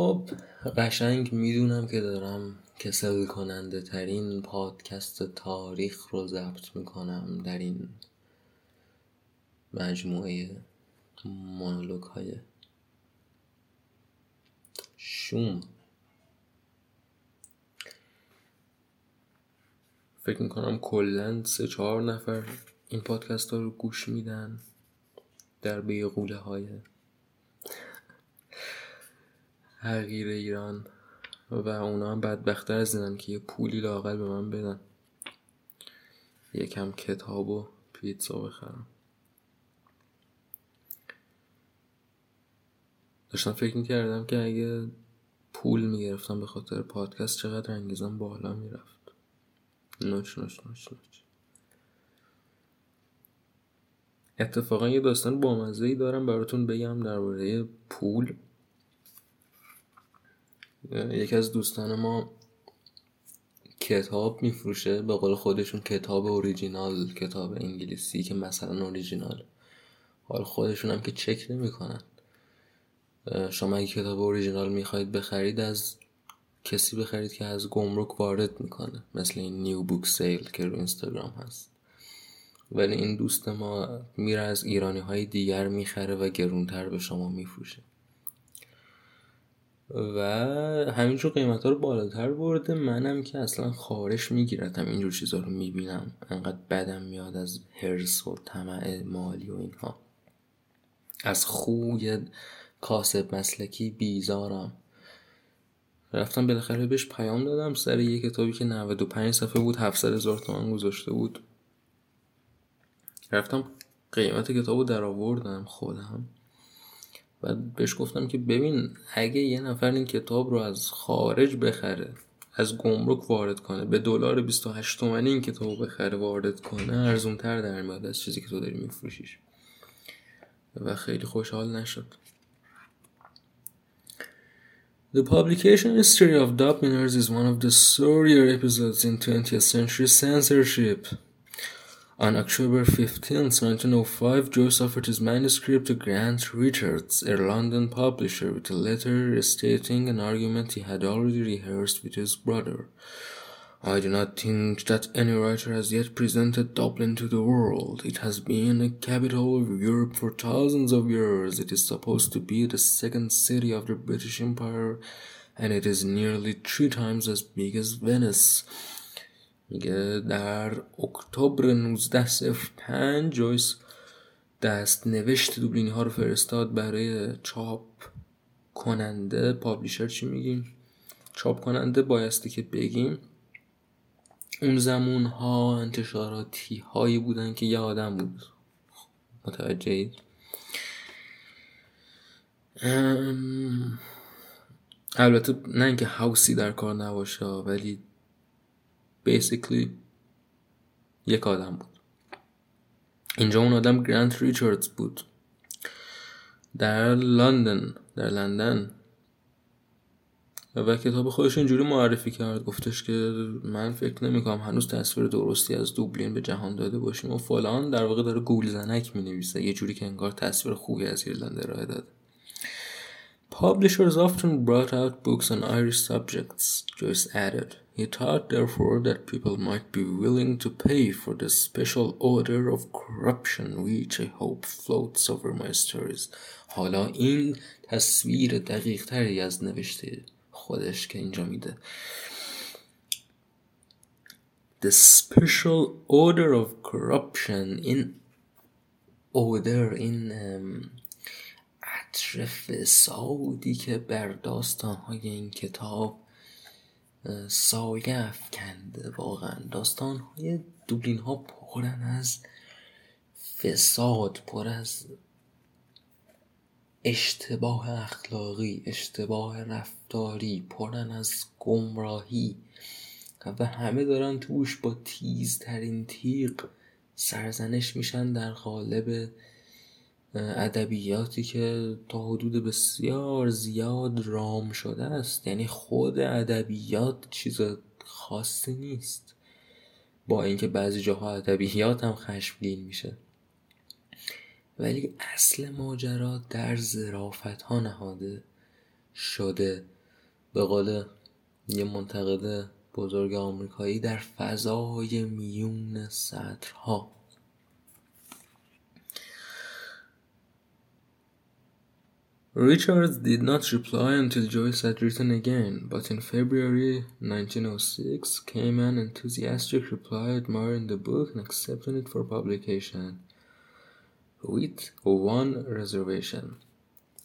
خب قشنگ می‌دونم که دارم کسل کننده ترین پادکست تاریخ رو ضبط می‌کنم در این مجموعه مونولوگ های شوم. فکر می‌کنم کلا سه چهار نفر این پادکست ها رو گوش میدن در بیغوله های حقیر ایران و اونا هم بدبختر از اینن که یه پولی لاقل به من بدن. یکم کتاب و پیتزا بخرم. داشتم فکر می‌کردم که اگه پول می‌گرفتم به خاطر پادکست چقدر انگیزم بالا می‌رفت. نوچ نوچ نوچ نوچ. اتفاقا یه داستان بامزه ای دارم براتون بگم درباره پول. یکی از دوستان ما کتاب میفروشه به قول خودشون کتاب اوریجینال کتاب انگلیسی که مثلا اوریجینال حال خودشون هم که چک نمی‌کنن. شما اگه کتاب اوریجینال می‌خواید بخرید از کسی بخرید که از گمرک وارد می‌کنه. مثل این New Book Sale که رو اینستاگرام هست. ولی این دوست ما میره از ایرانی های دیگر می‌خره و گرونتر به شما میفروشه. و همینجور قیمت ها رو بالاتر برده. منم که اصلا خارش میگیرتم اینجور چیزها رو می‌بینم. انقدر بدم میاد از هرس و طمع مالی و اینها. از خوی کاسب مسلکی بیزارم. رفتم بالاخره بهش پیام دادم. سر یه کتابی که 95 صفحه بود 700 هزار تومن گذاشته بود. رفتم قیمت کتابو در آوردم خودم. و بهش گفتم که ببین اگه یه نفر این کتاب رو از خارج بخره از گمرک وارد کنه به دلار 28 تومنی این کتاب بخره وارد کنه ارزون تر در میاد از چیزی که تو داری میفروشیش و خیلی خوشحال نشد The publication history of Dubliners is one of the sorrier episodes in 20th century censorship. On October 15, 1905, Joyce offered his manuscript to Grant Richards, a London publisher, with a letter stating an argument he had already rehearsed with his brother. I do not think that any writer has yet presented Dublin to the world. It has been a capital of Europe for thousands of years. It is supposed to be the second city of the British Empire, and it is nearly three times as big as Venice. میگه در اکتبر 1905 جویس دست نوشت دوبلینی ها رو فرستاد برای چاپ کننده. پابلیشر چی میگیم؟ چاپ کننده بایستی که بگیم. اون زمون ها انتشاراتی هایی بودن که یه آدم بود. متوجه البته نه اینکه هاوسی در کار نباشه ولی بیسیکلی یک آدم بود. اینجا اون آدم گرانت ریچاردز بود. در لندن در لندن. و کتاب خودش اینجوری معرفی کرد گفتش که من فکر نمی‌کنم هنوز تصویر درستی از دوبلین به جهان داده باشیم و فلان. در واقع داره گول زنک می نویسه یه جوری که انگار تصویر خوبی از ایرلند ارائه داده Publishers often brought out books on Irish subjects, Joyce added. He thought, therefore, that people might be willing to pay for the special order of corruption which I hope floats over my stories. حالا این تصویر دقیق تری از نوشته خودش که اینجا میده. The special order of corruption in order in um, عطر فسادی که بر داستانهای این کتاب سایه افکنده. واقعا داستانهای دوبلین ها پرن از فساد پر از اشتباه اخلاقی اشتباه رفتاری پرن از گمراهی. و همه دارن توش با تیزترین تیغ سرزنش میشن در قالب ادبیاتی که تا حدود بسیار زیاد رام شده است. یعنی خود ادبیات چیز خاصی نیست. با اینکه بعضی جاها ادبیات هم خشمگین میشه. ولی اصل ماجرا در زرافت ها نهاده شده. به قول یه منتقد بزرگ آمریکایی در فضای میون سطرها. Richards did not reply until Joyce had written again, but in February 1906 came an enthusiastic reply admiring the book and accepting it for publication, with one reservation.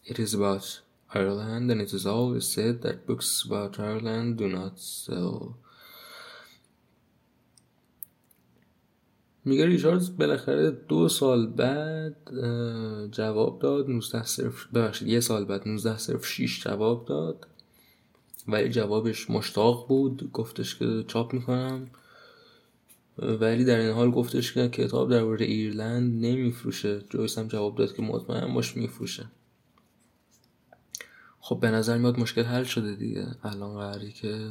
It is about Ireland, and it is always said that books about Ireland do not sell. میگه ریچاردز بالاخره دو سال بعد جواب داد 19 صرف ببخشید یه سال بعد 19 صرف 6 جواب داد. ولی جوابش مشتاق بود گفتش که چاپ می‌کنم. ولی در این حال گفتش که کتاب در مورد ایرلند نمیفروشه. جویس هم جواب داد که مطمئن باش میفروشه. خب به نظر میاد مشکل حل شده دیگه. الان قراری که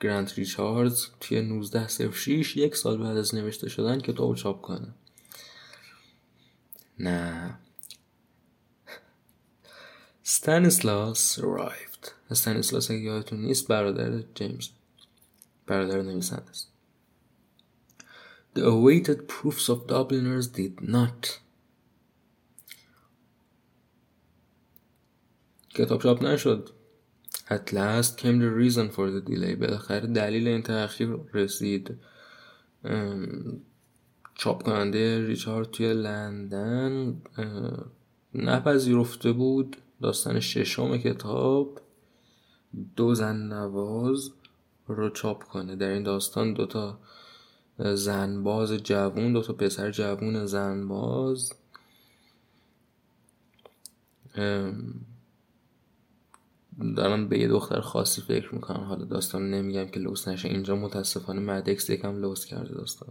گرانت ریچاردز توی 19 06 یک سال بعد از نوشته شدن کتاب چاپ کنه. نه. ستانیسلاس arrived استانیسلاس اگه یادتون نیست برادر جیمز. برادر نویسنده است The awaited proofs of Dubliners did not. کتاب چاپ نشد. At last came the reason for the delay. بالاخره دلیل این تأخیر رسید. چاپ کننده ریچارد توی لندن نپذیرفته بود داستان ششم کتاب. دو زن نواز رو چاپ کنه. در این داستان دوتا زنباز جوون دوتا پسر جوون زنباز. دارم به یه دختر خاصی فکر می‌کنم. حالا داستان نمیگم که لوس نشه. اینجا متاسفانه مدکس یکم لوس کرده داستان.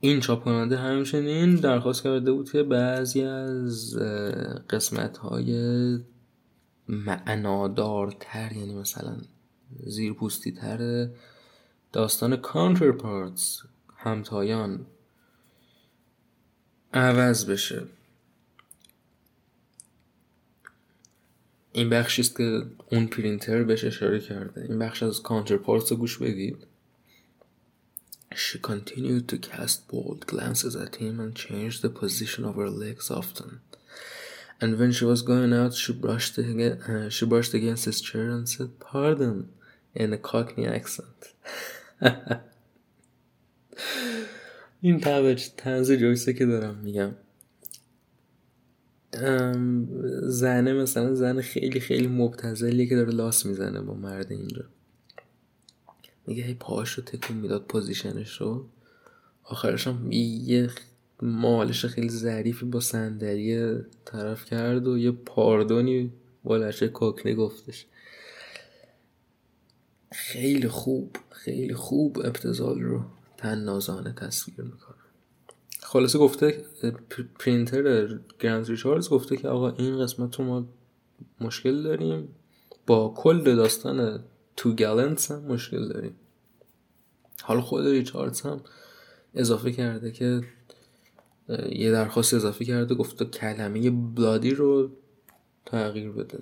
این چاپ کننده همچنین درخواست کرده بود که بعضی از قسمت های معنادارتر یعنی مثلا زیرپوستی تر داستان Counterparts همتایان عوض بشه این بخشی است که اون پرینتر بهش اشاره کرده این بخش از Counterparts رو گوش بدید She continued to cast bold glances at him and changed the position of her legs often. And when she was going out, she brushed, again, uh, she brushed against his chair and said, Pardon, in a Cockney accent. این طبع تنز جویسه که دارم میگم. زنه مثلا زن خیلی خیلی مبتزلی که داره لاس می‌زنه با مرد اینجا میگه هی پاهاش رو تکون می‌داد position ش رو. آخرش هم یه مالش خیلی ظریفی با صندلی طرف کرد و یه pardon ی با لهجه Cockney گفتش. خیلی خوب خیلی خوب ابتذال رو. طنازانه تصویر می‌کنه خلاصه گفته printer Grant Richards گفته که آقا این قسمت رو ما مشکل داریم. با کل داستان Two Gallants هم مشکل داریم. حالا خود ریچاردز هم اضافه کرده که یه درخواست اضافه کرده گفته کلمه bloody رو تغییر بده.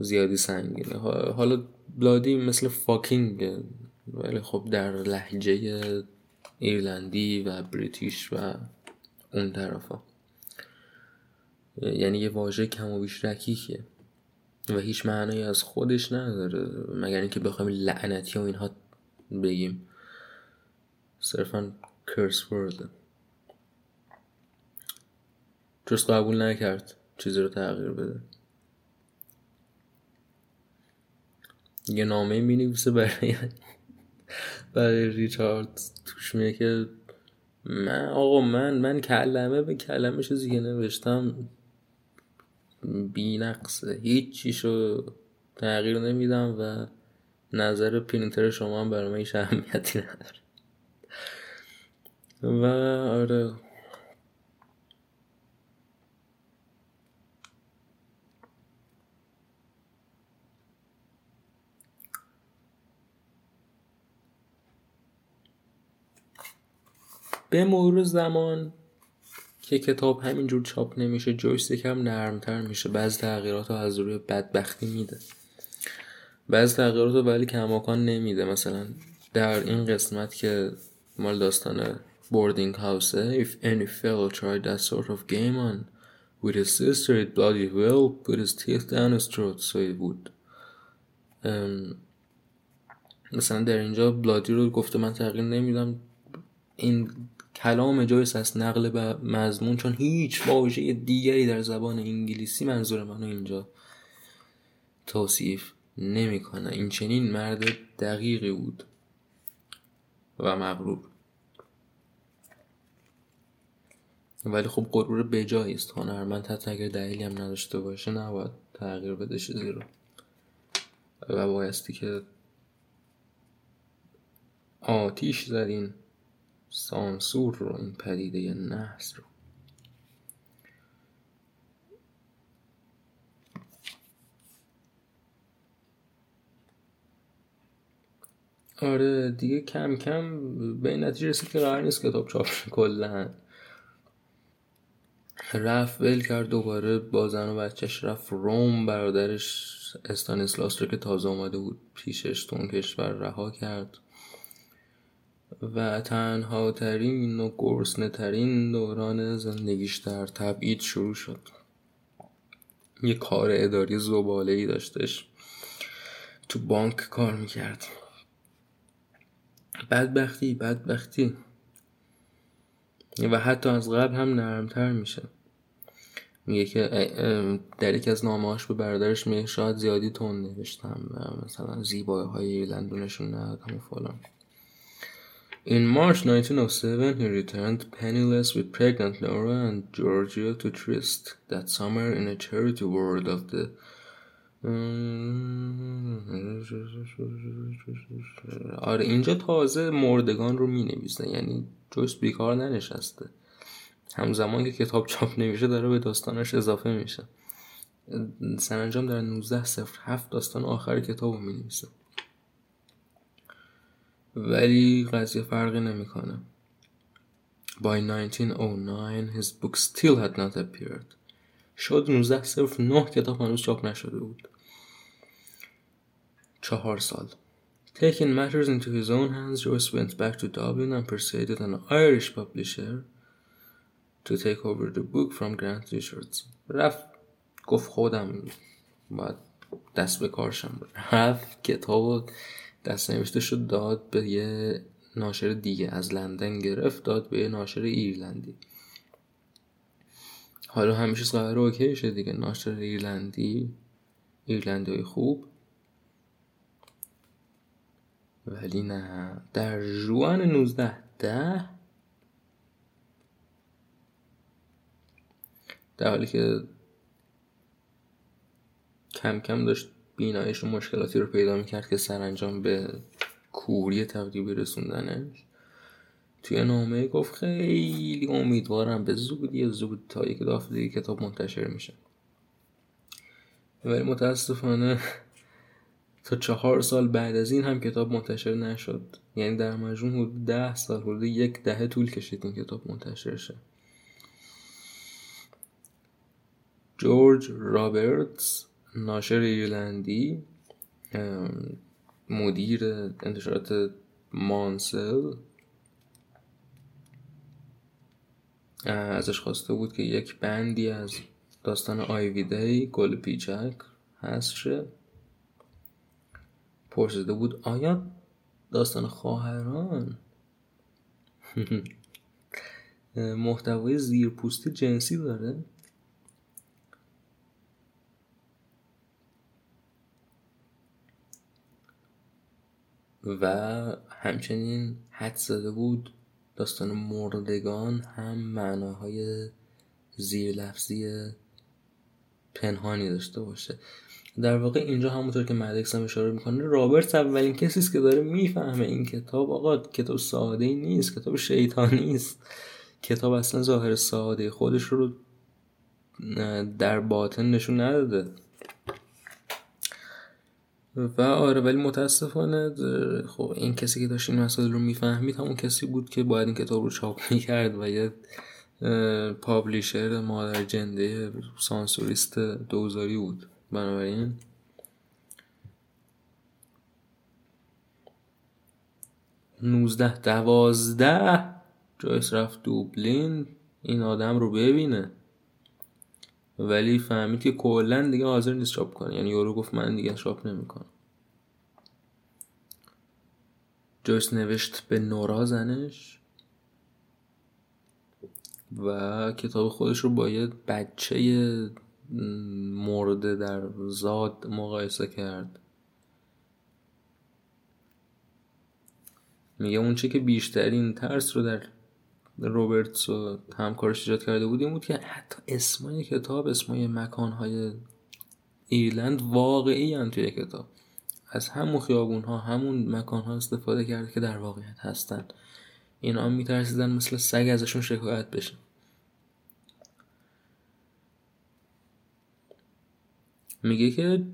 زیادی سنگینه. حالا bloody مثل fucking ولی خب در لهجه ایرلندی و British و اون طرفا. یعنی یه واژه کم و بیش رکیکه و هیچ معنی از خودش نداره مگر اینکه بخوایم لعنتی و اینها بگیم. صرفا کرس ورد جز قبول نکرد چیزی رو تغییر بده. یه نامه می نویسه برای برای ریچارد توش میگه که من آقا من من کلمه به کلمه چیزی که نوشتم. بی نقصه هیچ چیشو تغییر نمیدم و نظر پرینتر شما هم برای من هیچ اهمیتی نداره. و آره. به مرور زمان که کتاب همینجور چاپ نمیشه جویس یکم نرمتر میشه. بعض تغییرات رو از روی بدبختی میده. بعض تغییرات رو ولی کماکان نمیده. مثلا در این قسمت که مال داستان boarding house if any fellow tried that sort of game on with his sister it bloody well put his teeth down his throat so it would. مثلا در اینجا بلادی رو گفته من تغییر نمیدم. این کلام جایس از نقل به مضمون چون هیچ واژه دیگری در زبان انگلیسی منظور منو اینجا توصیف نمی‌کنه. این چنین مرد دقیقی بود و مغرور. ولی خب غرور بجایی است. هنرمند حتی اگر دلیلی هم نداشته باشه نباید تغییر بده چیزی رو. و بایستی که آتیش زدین. سانسور رو این پدیده نحس رو. آره دیگه کم کم به این نتیجه رسید که قرار نیست کتاب چاپ کلا. رفت ول کرد دوباره با زن و بچهش رفت روم برادرش استانیسلاس رو که تازه اومده بود پیشش تو اون کشور رها کرد. و تنها ترین و گرسنه ترین دوران زندگیش در تبعید شروع شد. یه کار اداری زباله ای داشتش. تو بانک کار می‌کرد. بدبختی بدبختی. و حتی از قبل هم نرمتر میشه. میگه که در یکی از نامهاش به برادرش میگه شاید زیادی تون نوشتم مثلا زیبایی های ایرلندونشون ندادم و فلان. In March 1907, he returned penniless with pregnant Laura and Georgia to Trist that summer in a charity ward of the آره اینجا تازه مردگان رو می نویسه یعنی جویس بیکار ننشسته. همزمان که کتاب چاپ نمیشه داره به داستانش اضافه میشه. سرانجام در 19 صفر هفت داستان آخر کتاب رو می نویسه ولی قضیه فرقی نمی‌کنه By 1909 his book still had not appeared شد 19 صرف 9 کتاب هنوز چاپ نشده بود چهار سال Taking matters into his own hands, Joyce went back to Dublin and persuaded an Irish publisher to take over the book from Grant Richards. رفت گفت خودم باید دست به کارشم رفت کتاب دست نوشته شد داد به یه ناشر دیگه. از لندن گرفت داد به یه ناشر ایرلندی. حالا همیشه قرار اوکی شد دیگه. ناشر ایرلندی ایرلندی خوب. ولی نه. در جوان 19 ده در حالی که کم کم داشت بینایش و مشکلاتی رو پیدا می‌کرد که سرانجام به کوری تقریبی رسوندنش. توی نامه گفت خیلی امیدوارم به زودی زود تا یک دفعه دیگه کتاب منتشر میشه. ولی متاسفانه تا چهار سال بعد از این هم کتاب منتشر نشد. یعنی در مجموع حدود ده سال حدود یک دهه طول کشید این کتاب منتشر شه. جورج رابرتس ناشر ایرلندی مدیر انتشارات مانسل ازش خواسته بود که یک بندی از داستان آیوی دی گل پیچک هست شه پرسیده بود آیا داستان خواهران؟ محتوای زیرپوستی جنسی داره؟ و همچنین حد زده بود داستان مردگان هم معناهای زیر لفظی پنهانی داشته باشه. در واقع اینجا همونطور که مدکس هم اشاره می‌کنه رابرت اولین کسی است که داره می‌فهمه این کتاب. آقا کتاب ساده نیست کتاب شیطانی است کتاب اصلا ظاهر ساده خودش رو در باطن نشون نداده. و آره ولی متاسفانه خب این کسی که داشت این مسائل رو می‌فهمید همون کسی بود که باید این کتاب رو چاپ می‌کرد و یه پابلیشر مادر جنده سانسوریست دوزاری بود. بنابراین نوزده دوازده جایس رفت دوبلین این آدم رو ببینه. ولی فهمید که کلا دیگه حاضر نیست چاپ کنه. یعنی یورو گفت من دیگه چاپ نمی‌کنم. جویس نوشت به نورا زنش و کتاب خودش رو با یه بچه مرده در زاد مقایسه کرد. میگه اون چه که بیشترین ترس رو در روبرتس و همکارش ایجاد کرده بود این بود که حتی اسمای کتاب اسمای مکانهای ایرلند واقعی هم توی کتاب. از همون خیابون ها همون مکان ها استفاده کرده که در واقعیت هستن. اینا میترسیدن مثل سگ ازشون شکایت بشه. میگه که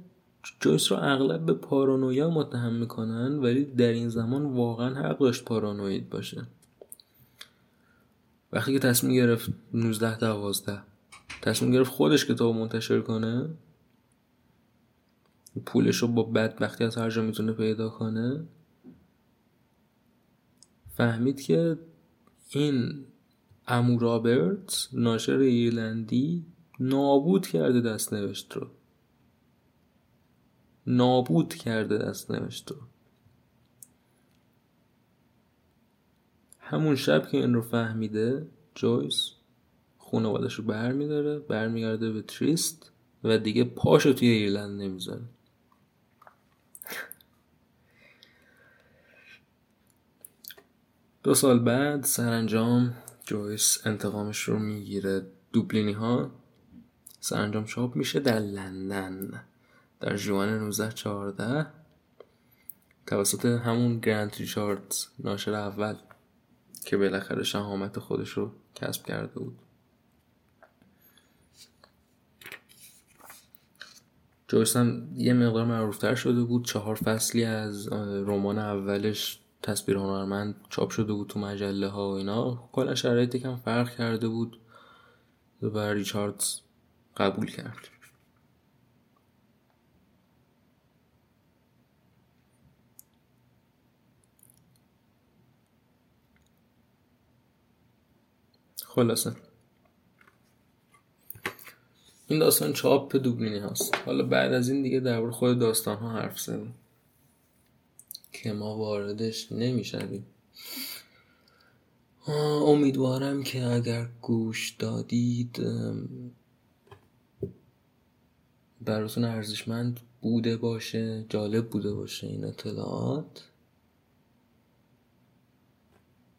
جویس رو اغلب به پارانویا متهم می‌کنن ولی در این زمان واقعا حق داشت پارانوید باشه. وقتی که تصمیم گرفت 19 دوازده تصمیم گرفت خودش کتاب منتشر کنه پولش رو با بدبختی از هر جا می‌تونه پیدا کنه فهمید که این امو رابرت ناشر ایرلندی نابود کرده دست نوشت رو. نابود کرده دست نوشت رو. همون شب که این رو فهمیده جویس خانوادش رو برمیداره برمیگرده به تریست و دیگه پاشو توی ایرلند نمی‌ذاره دو سال بعد سرانجام جویس انتقامش رو می‌گیره دوبلینی ها سرانجام چاپ میشه در لندن در جوان 1914 توسط همون گرانت ریچاردز ناشر اول. که بالاخره شهامت خودش رو کسب کرده بود. جویس یه مقدار معروفتر شده بود. چهار فصلی از رمان اولش تصویر هنرمند چاپ شده بود تو مجله ها و اینا. کلا شرایطی کم فرق کرده بود و ریچاردز قبول کرد. خلاصه. این داستان چاپ دوبلینی هست حالا بعد از این دیگه در خود داستان ها حرف زدیم. که ما واردش نمی‌شویم. امیدوارم که اگر گوش دادید براتون ارزشمند بوده باشه جالب بوده باشه این اطلاعات.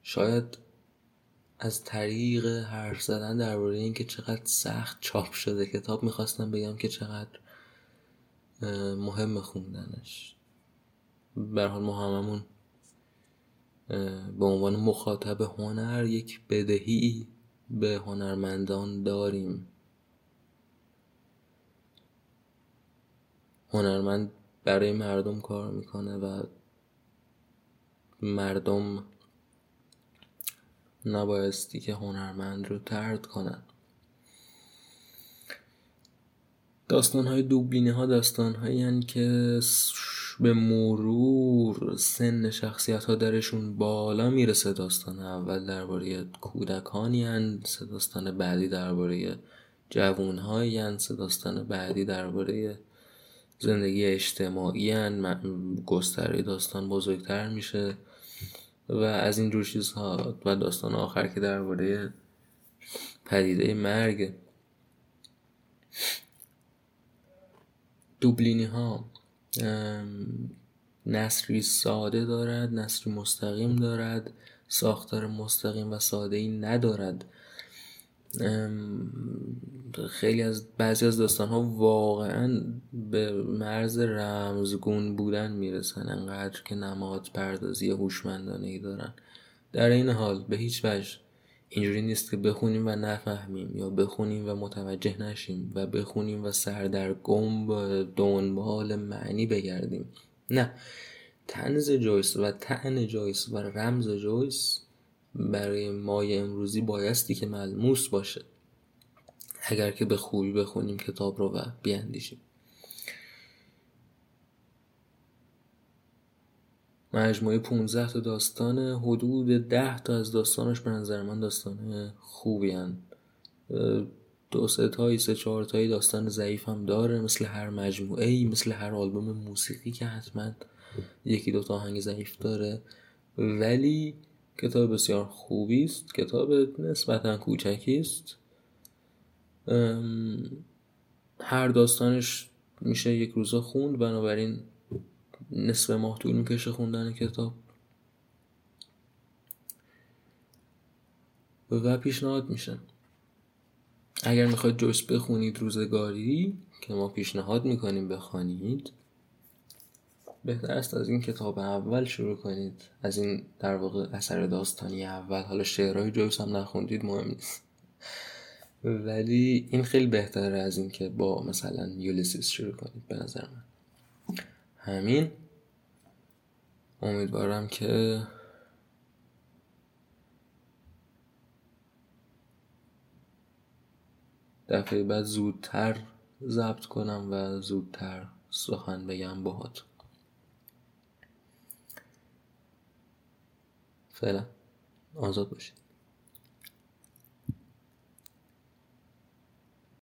شاید از طریق حرف زدن درباره اینکه چقدر سخت چاپ شده کتاب می‌خواستم بگم که چقدر مهم خوندنش. به حال ما هممون به عنوان مخاطب هنر یک بدهی به هنرمندان داریم. هنرمند برای مردم کار می‌کنه و مردم نبایستی که هنرمند رو ترد کنن. داستان های دوبلینی ها داستان هایی که به مرور سن شخصیت ها درشون بالا می‌رسه. داستان اول درباره کودکانی هن سه داستان بعدی درباره جوون هایی سه داستان بعدی درباره زندگی اجتماعی هن. گستره داستان بزرگتر میشه. و از این جور چیزها و داستان آخر که درباره پدیده مرگ دوبلینی ها نصری ساده دارد نصری مستقیم دارد ساختار مستقیم و ساده ای ندارد. خیلی از بعضی از داستان ها واقعا به مرز رمزگون بودن می‌رسن انقدر که نماد پردازی هوشمندانه ای دارن. در این حال به هیچ وجه اینجوری نیست که بخونیم و نفهمیم یا بخونیم و متوجه نشیم و بخونیم و سردرگم و دنبال معنی بگردیم. نه. تنز جویس و تعن جویس و رمز جویس برای مای امروزی بایستی که ملموس باشه. اگر که به خوبی بخونیم کتاب رو و بیاندیشیم. مجموعه 15 تا داستان حدود 10 تا از داستانش به نظر من داستان خوبی هن. دو سه تایی سه چهار تایی داستان ضعیف هم داره مثل هر مجموعه ای مثل هر آلبوم موسیقی که حتما یکی دو تا آهنگ ضعیف داره. ولی کتاب بسیار خوبی است. کتاب نسبتا کوچکی است. هر داستانش میشه یک روزا خوند. بنابراین نصف ماه طول می‌کشه خوندن کتاب. و پیشنهاد میشه. اگر می‌خواید جویس بخونید روزگاری که ما پیشنهاد می‌کنیم بخوانید بهتر است از این کتاب اول شروع کنید. از این در واقع اثر داستانی اول. حالا شعرهای جویس هم نخوندید مهم نیست. ولی این خیلی بهتره از این که با مثلا یولیسیس شروع کنید به نظر من. همین. امیدوارم که دفعه بعد زودتر ضبط کنم و زودتر سخن بگم باهات فعلا آزاد باشید